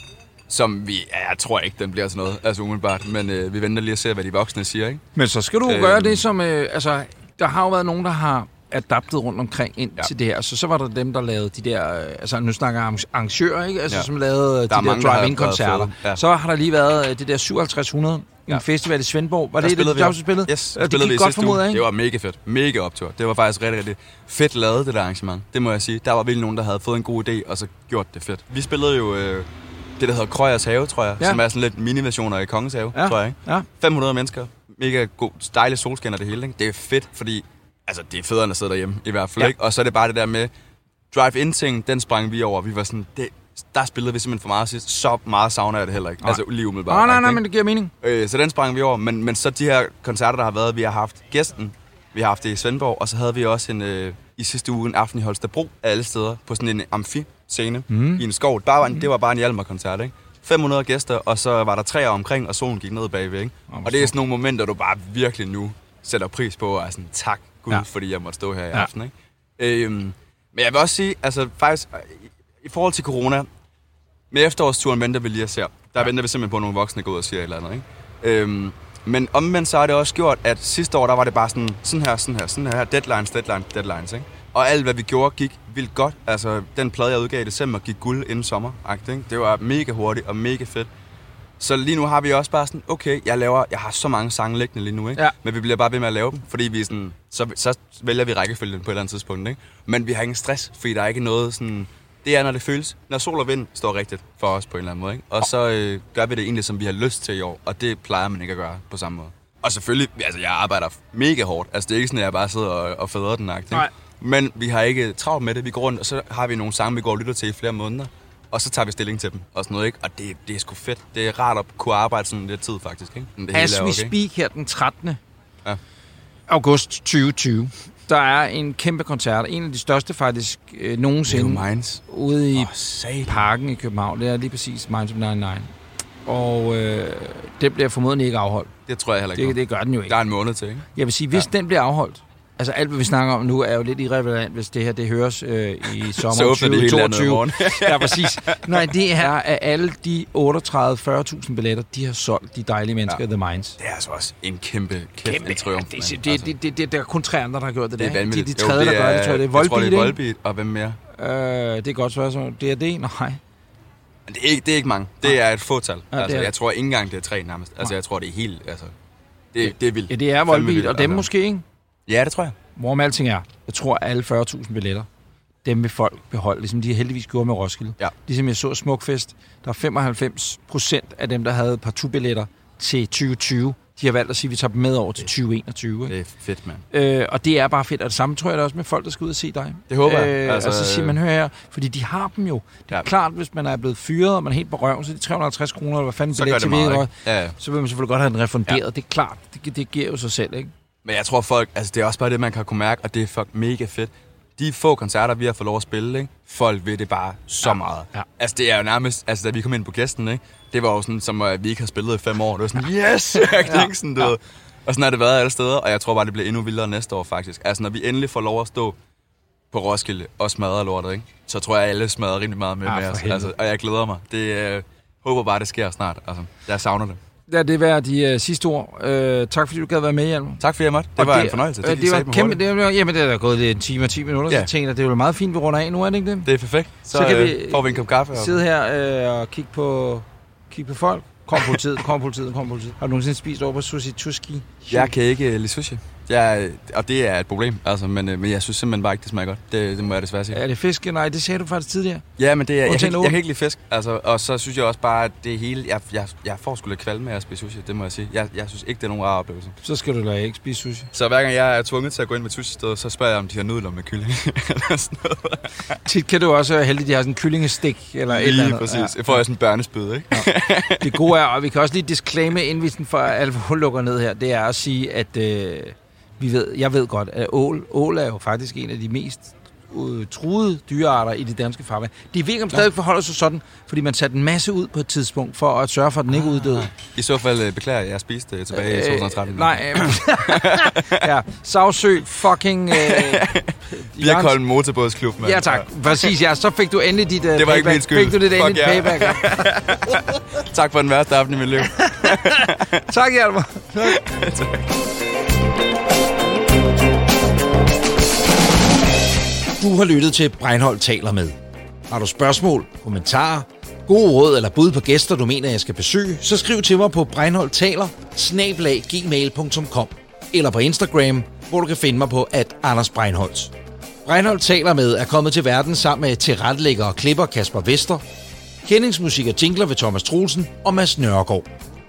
som vi... Ja, jeg tror ikke, den bliver sådan noget, altså umiddelbart. Men øh, vi venter lige at se, hvad de voksne siger. Ikke? Men så skal du Øhm. gøre det som... Øh, altså, der har jo været nogen, der har adaptet rundt omkring ind ja. Til det her. Så så var der dem, der lavede de der... Øh, altså, nu snakker jeg arrangører, ikke? Altså, ja. Som lavede øh, de Der er der drive-in-koncerter. Ja. Så har der lige været øh, det der 5700, en Ja. festival i Svendborg. Var Der det det, du spillede? Yes, det spillede gik vi godt formodet, ikke? Det var mega fedt. Mega optur. Det var faktisk rigtig, rigtig fedt lavet, det der arrangement. Det må jeg sige. Der var virkelig nogen, der havde fået en god idé, og så gjort det fedt. Vi spillede jo øh, det, der hedder Krøjers Have, tror jeg. Ja. Som er sådan lidt mini-versioner i Kongens Have, Ja. tror jeg. Ikke? Ja. 500 mennesker. Mega god, dejlig solskin og det hele. Ikke? Det er fedt, fordi altså, det er federe end at sidde derhjemme, i hvert fald. Ja. Ikke? Og så er det bare det der med, drive-in-ting, den sprang vi over. Vi var sådan, det, der spillede vi simpelthen for meget sidst. Så meget savner jeg det heller ikke. Nej. Altså lige umiddelbart. Nej, nej, nej, ikke? men det giver mening. Øh, så den sprang vi over. Men, men så de her koncerter, der har været, vi har haft gæsten. Vi har haft det i Svendborg, og så havde vi også en, øh, i sidste uge en aften i Holstebro af alle steder på sådan en amfi-scene mm. i en skov. Bare, var en, det var bare en Hjalmar-koncert, ikke? 500 gæster, og så var der træer omkring, og solen gik ned bagved, ikke? hvor Og det er sådan nogle momenter, du bare virkelig nu sætter pris på, og er sådan, tak Gud, Ja. fordi jeg måtte stå her i Ja. aften, ikke? Øhm, men jeg vil også sige, altså faktisk, i, i forhold til corona, med efterårsturen venter vi lige at se. Der ja. venter vi simpelthen på, at nogle voksne går ud og siger et eller andet. Ikke? Øhm, men omvendt så har det også gjort, at sidste år, der var det bare sådan, sådan her, sådan her, sådan her, deadlines, deadlines, deadlines. Ikke? Og alt, hvad vi gjorde, gik vildt godt. Altså, den plade, jeg udgav i december, gik guld inden sommer. Ikke? Det var mega hurtigt og mega fedt. Så lige nu har vi også bare sådan, okay, jeg laver, jeg har så mange sange liggende lige nu, ikke? Ja. Men vi bliver bare ved med at lave dem, fordi vi sådan, så, så vælger vi rækkefølgen på et eller andet tidspunkt, ikke? Men vi har ingen stress, fordi der er ikke noget sådan, det er, når det føles, når sol og vind står rigtigt for os på en eller anden måde, ikke? Og så øh, gør vi det egentlig, som vi har lyst til i år, og det plejer man ikke at gøre på samme måde. Og selvfølgelig, altså jeg arbejder mega hårdt, altså det er ikke sådan, at jeg bare sidder og, og fædrer den, ikke? Nej. Men vi har ikke travlt med det, vi går rundt, og så har vi nogle sange, vi går og lytter til i flere måneder, og så tager vi stilling til dem og sådan noget, ikke? Og det, det er sgu fedt. Det er rart at kunne arbejde sådan lidt tid, faktisk, ikke? Men Det As er we okay. speak her den 13. Ja. august 2020, der er en kæmpe koncert, en af de største faktisk øh, Det er nogensinde, minds. ude i satan. parken i København. Det er lige præcis Minds of 99. Og øh, det bliver formodentlig ikke afholdt. Det tror jeg heller ikke. Det, Det, det gør den jo ikke. Der er en måned til, ikke? Jeg vil sige, hvis ja. den bliver afholdt, altså alt, hvad vi snakker om nu, er jo lidt irrelevant, hvis det her det høres øh, i sommer Så åbner det hele landet i 2022. morgen. ja, præcis. Nej, det er, at alle de 38-40.000 billetter, de har solgt de dejlige mennesker ja. Ja. The Minds. Det er altså også en kæmpe, kæmpe, kæmpe triumf. det, mand. det, det, det, det, det, er kun tre andre, der har gjort det, det er der. vanvittigt. De, de tredje, der gør det, tror jeg. Det er Jeg tror, Volbeat, det er? Volbeat, og hvem mere? Øh, det er godt spørgsmål. Det er det? Nej. Det er ikke, det er ikke mange. Det er et fåtal. Ja, Ja, det altså, er- jeg tror ikke engang, det er tre nærmest. Altså, jeg tror, det er helt... Altså, det, det er vildt. Ja, det er vildt, og dem altså. måske, ikke? Ja, det tror jeg. Hvorom alting er, jeg tror, at alle 40.000 billetter, dem vil folk beholde, ligesom de heldigvis gjorde med Roskilde. Ja. Ligesom jeg så Smukfest, der er 95 procent af dem, der havde partout-billetter til 2020, de har valgt at sige, at vi tager dem med over til 2021. Ikke? Det er fedt, mand. Øh, og det er bare fedt, og det samme tror jeg da også med folk, der skal ud og se dig. Det håber jeg. Øh, altså, Altså, altså siger man, hør her, fordi de har dem jo. Det er Ja. klart, hvis man er blevet fyret, og man er helt på røven, så er de 350 kroner, eller hvad fanden Så billet til meget? Ja, ja. så vil man selvfølgelig godt have den refunderet. Ja. Det er klart, det, det giver jo sig selv, ikke? Men jeg tror folk, altså det er også bare det, man kan kunne mærke, og det er fuck mega fedt. De få koncerter, vi har fået lov at spille, ikke? folk ved det bare så Ja, meget. ja. Altså det er jo nærmest, altså da vi kom ind på gæsten, ikke? det var jo sådan, som at vi ikke har spillet i fem år. Det var sådan, yes! ja. sådan, du ved. Og sådan har det været alle steder, og jeg tror bare, det bliver endnu vildere næste år faktisk. Altså når vi endelig får lov at stå på Roskilde og smadre lortet, ikke? så tror jeg, at alle smadrer rimelig meget med, Ah, med os. Altså, og jeg glæder mig. Det øh, håber bare, det sker snart. Altså, jeg savner det. Lad det være de uh, sidste ord. Uh, tak fordi du gad være med, Hjalmar. Tak fordi jeg måtte. Det Og var en fornøjelse. Øh, det, var kæmpe, det var, jamen, det er da gået lidt en time og 10 minutter, ja. Så jeg tænker, det er jo meget fint, vi runder af nu, er det ikke det? Det er perfekt. Så, Så kan kan vi- får vi en kop kaffe. Sidde her øh, og kigge på, kigge på folk. Kom politiet, kom politiet, kom politiet. Har du nogensinde spist over på Sushi Tuski? Jeg kan ikke uh, lide sushi. Jeg, og det er et problem, altså, men, uh, men jeg synes simpelthen bare ikke, det smager godt. Det, det må jeg desværre sige. Er det fisk? Nej, det sagde du faktisk tidligere. Ja, men det er, jeg, ål. jeg kan ikke lide fisk. Altså, og så synes jeg også bare, at det hele... Jeg, jeg, jeg får sgu lidt kvalme af at spise sushi, det må jeg sige. Jeg, jeg synes ikke, det er nogen rar oplevelse. Så skal du lade ikke spise sushi. Så hver gang jeg er tvunget til at gå ind med sushi sted, så spørger jeg, om de har nudler med kylling. Tit kan du også være heldig, at de har sådan en kyllingestik eller et eller Lige andet. præcis. Jeg får jeg sådan en børnespyd, ikke? Det gode er, og vi kan også lige disclaime, inden vi sådan for alvor lukker ned her, det er at sige, at øh, vi ved, jeg ved godt, at ål, ål er jo faktisk en af de mest øh, truede dyrearter i de danske farvand. Det virker stadig forholder sig sådan, fordi man satte en masse ud på et tidspunkt for at sørge for, at den ikke uddøde. I så fald øh, beklager jeg, at jeg spiste det tilbage i 2013. Øh, nej, øh, ja, Savsø fucking... Øh, Birkholm Motorbådsklub, mand. Ja tak, præcis ja. Så fik du endelig dit uh, Det var ikke payback. min skyld. Fik du dit Fuck endelig ja. payback. Tak for den værste aften i mit liv. tak, Hjalmar. Du har lyttet til Breinholt taler med. Har du spørgsmål, kommentarer, gode råd eller bud på gæster, du mener, jeg skal besøge, så skriv til mig på breinholdtaler eller på Instagram, hvor du kan finde mig på at Anders Breinholt. Breinholt taler med er kommet til verden sammen med tilrettelægger og klipper Kasper Vester, kendingsmusik og jingler ved Thomas Troelsen og Mads Nørgaard.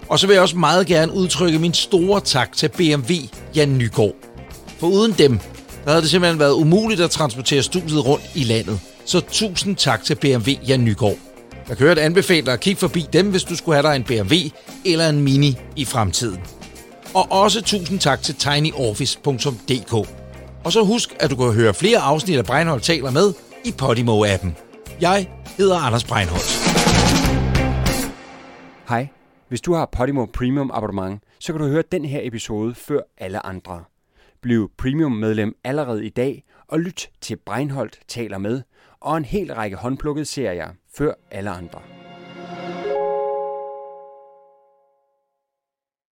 Og så vil jeg også meget gerne udtrykke min store tak til BMW Jan Nygaard. For uden dem, der havde det simpelthen været umuligt at transportere studiet rundt i landet. Så tusind tak til BMW Jan Nygaard. Jeg kan høre anbefale dig at kigge forbi dem, hvis du skulle have dig en BMW eller en Mini i fremtiden. Og også tusind tak til tinyoffice.dk. Og så husk, at du kan høre flere afsnit af Breinholt taler med i Podimo-appen. Jeg hedder Anders Breinholt. Hej. Hvis du har Podimo Premium abonnement, så kan du høre den her episode før alle andre. Bliv premium medlem allerede i dag og lyt til Breinholt taler med og en hel række håndplukkede serier før alle andre.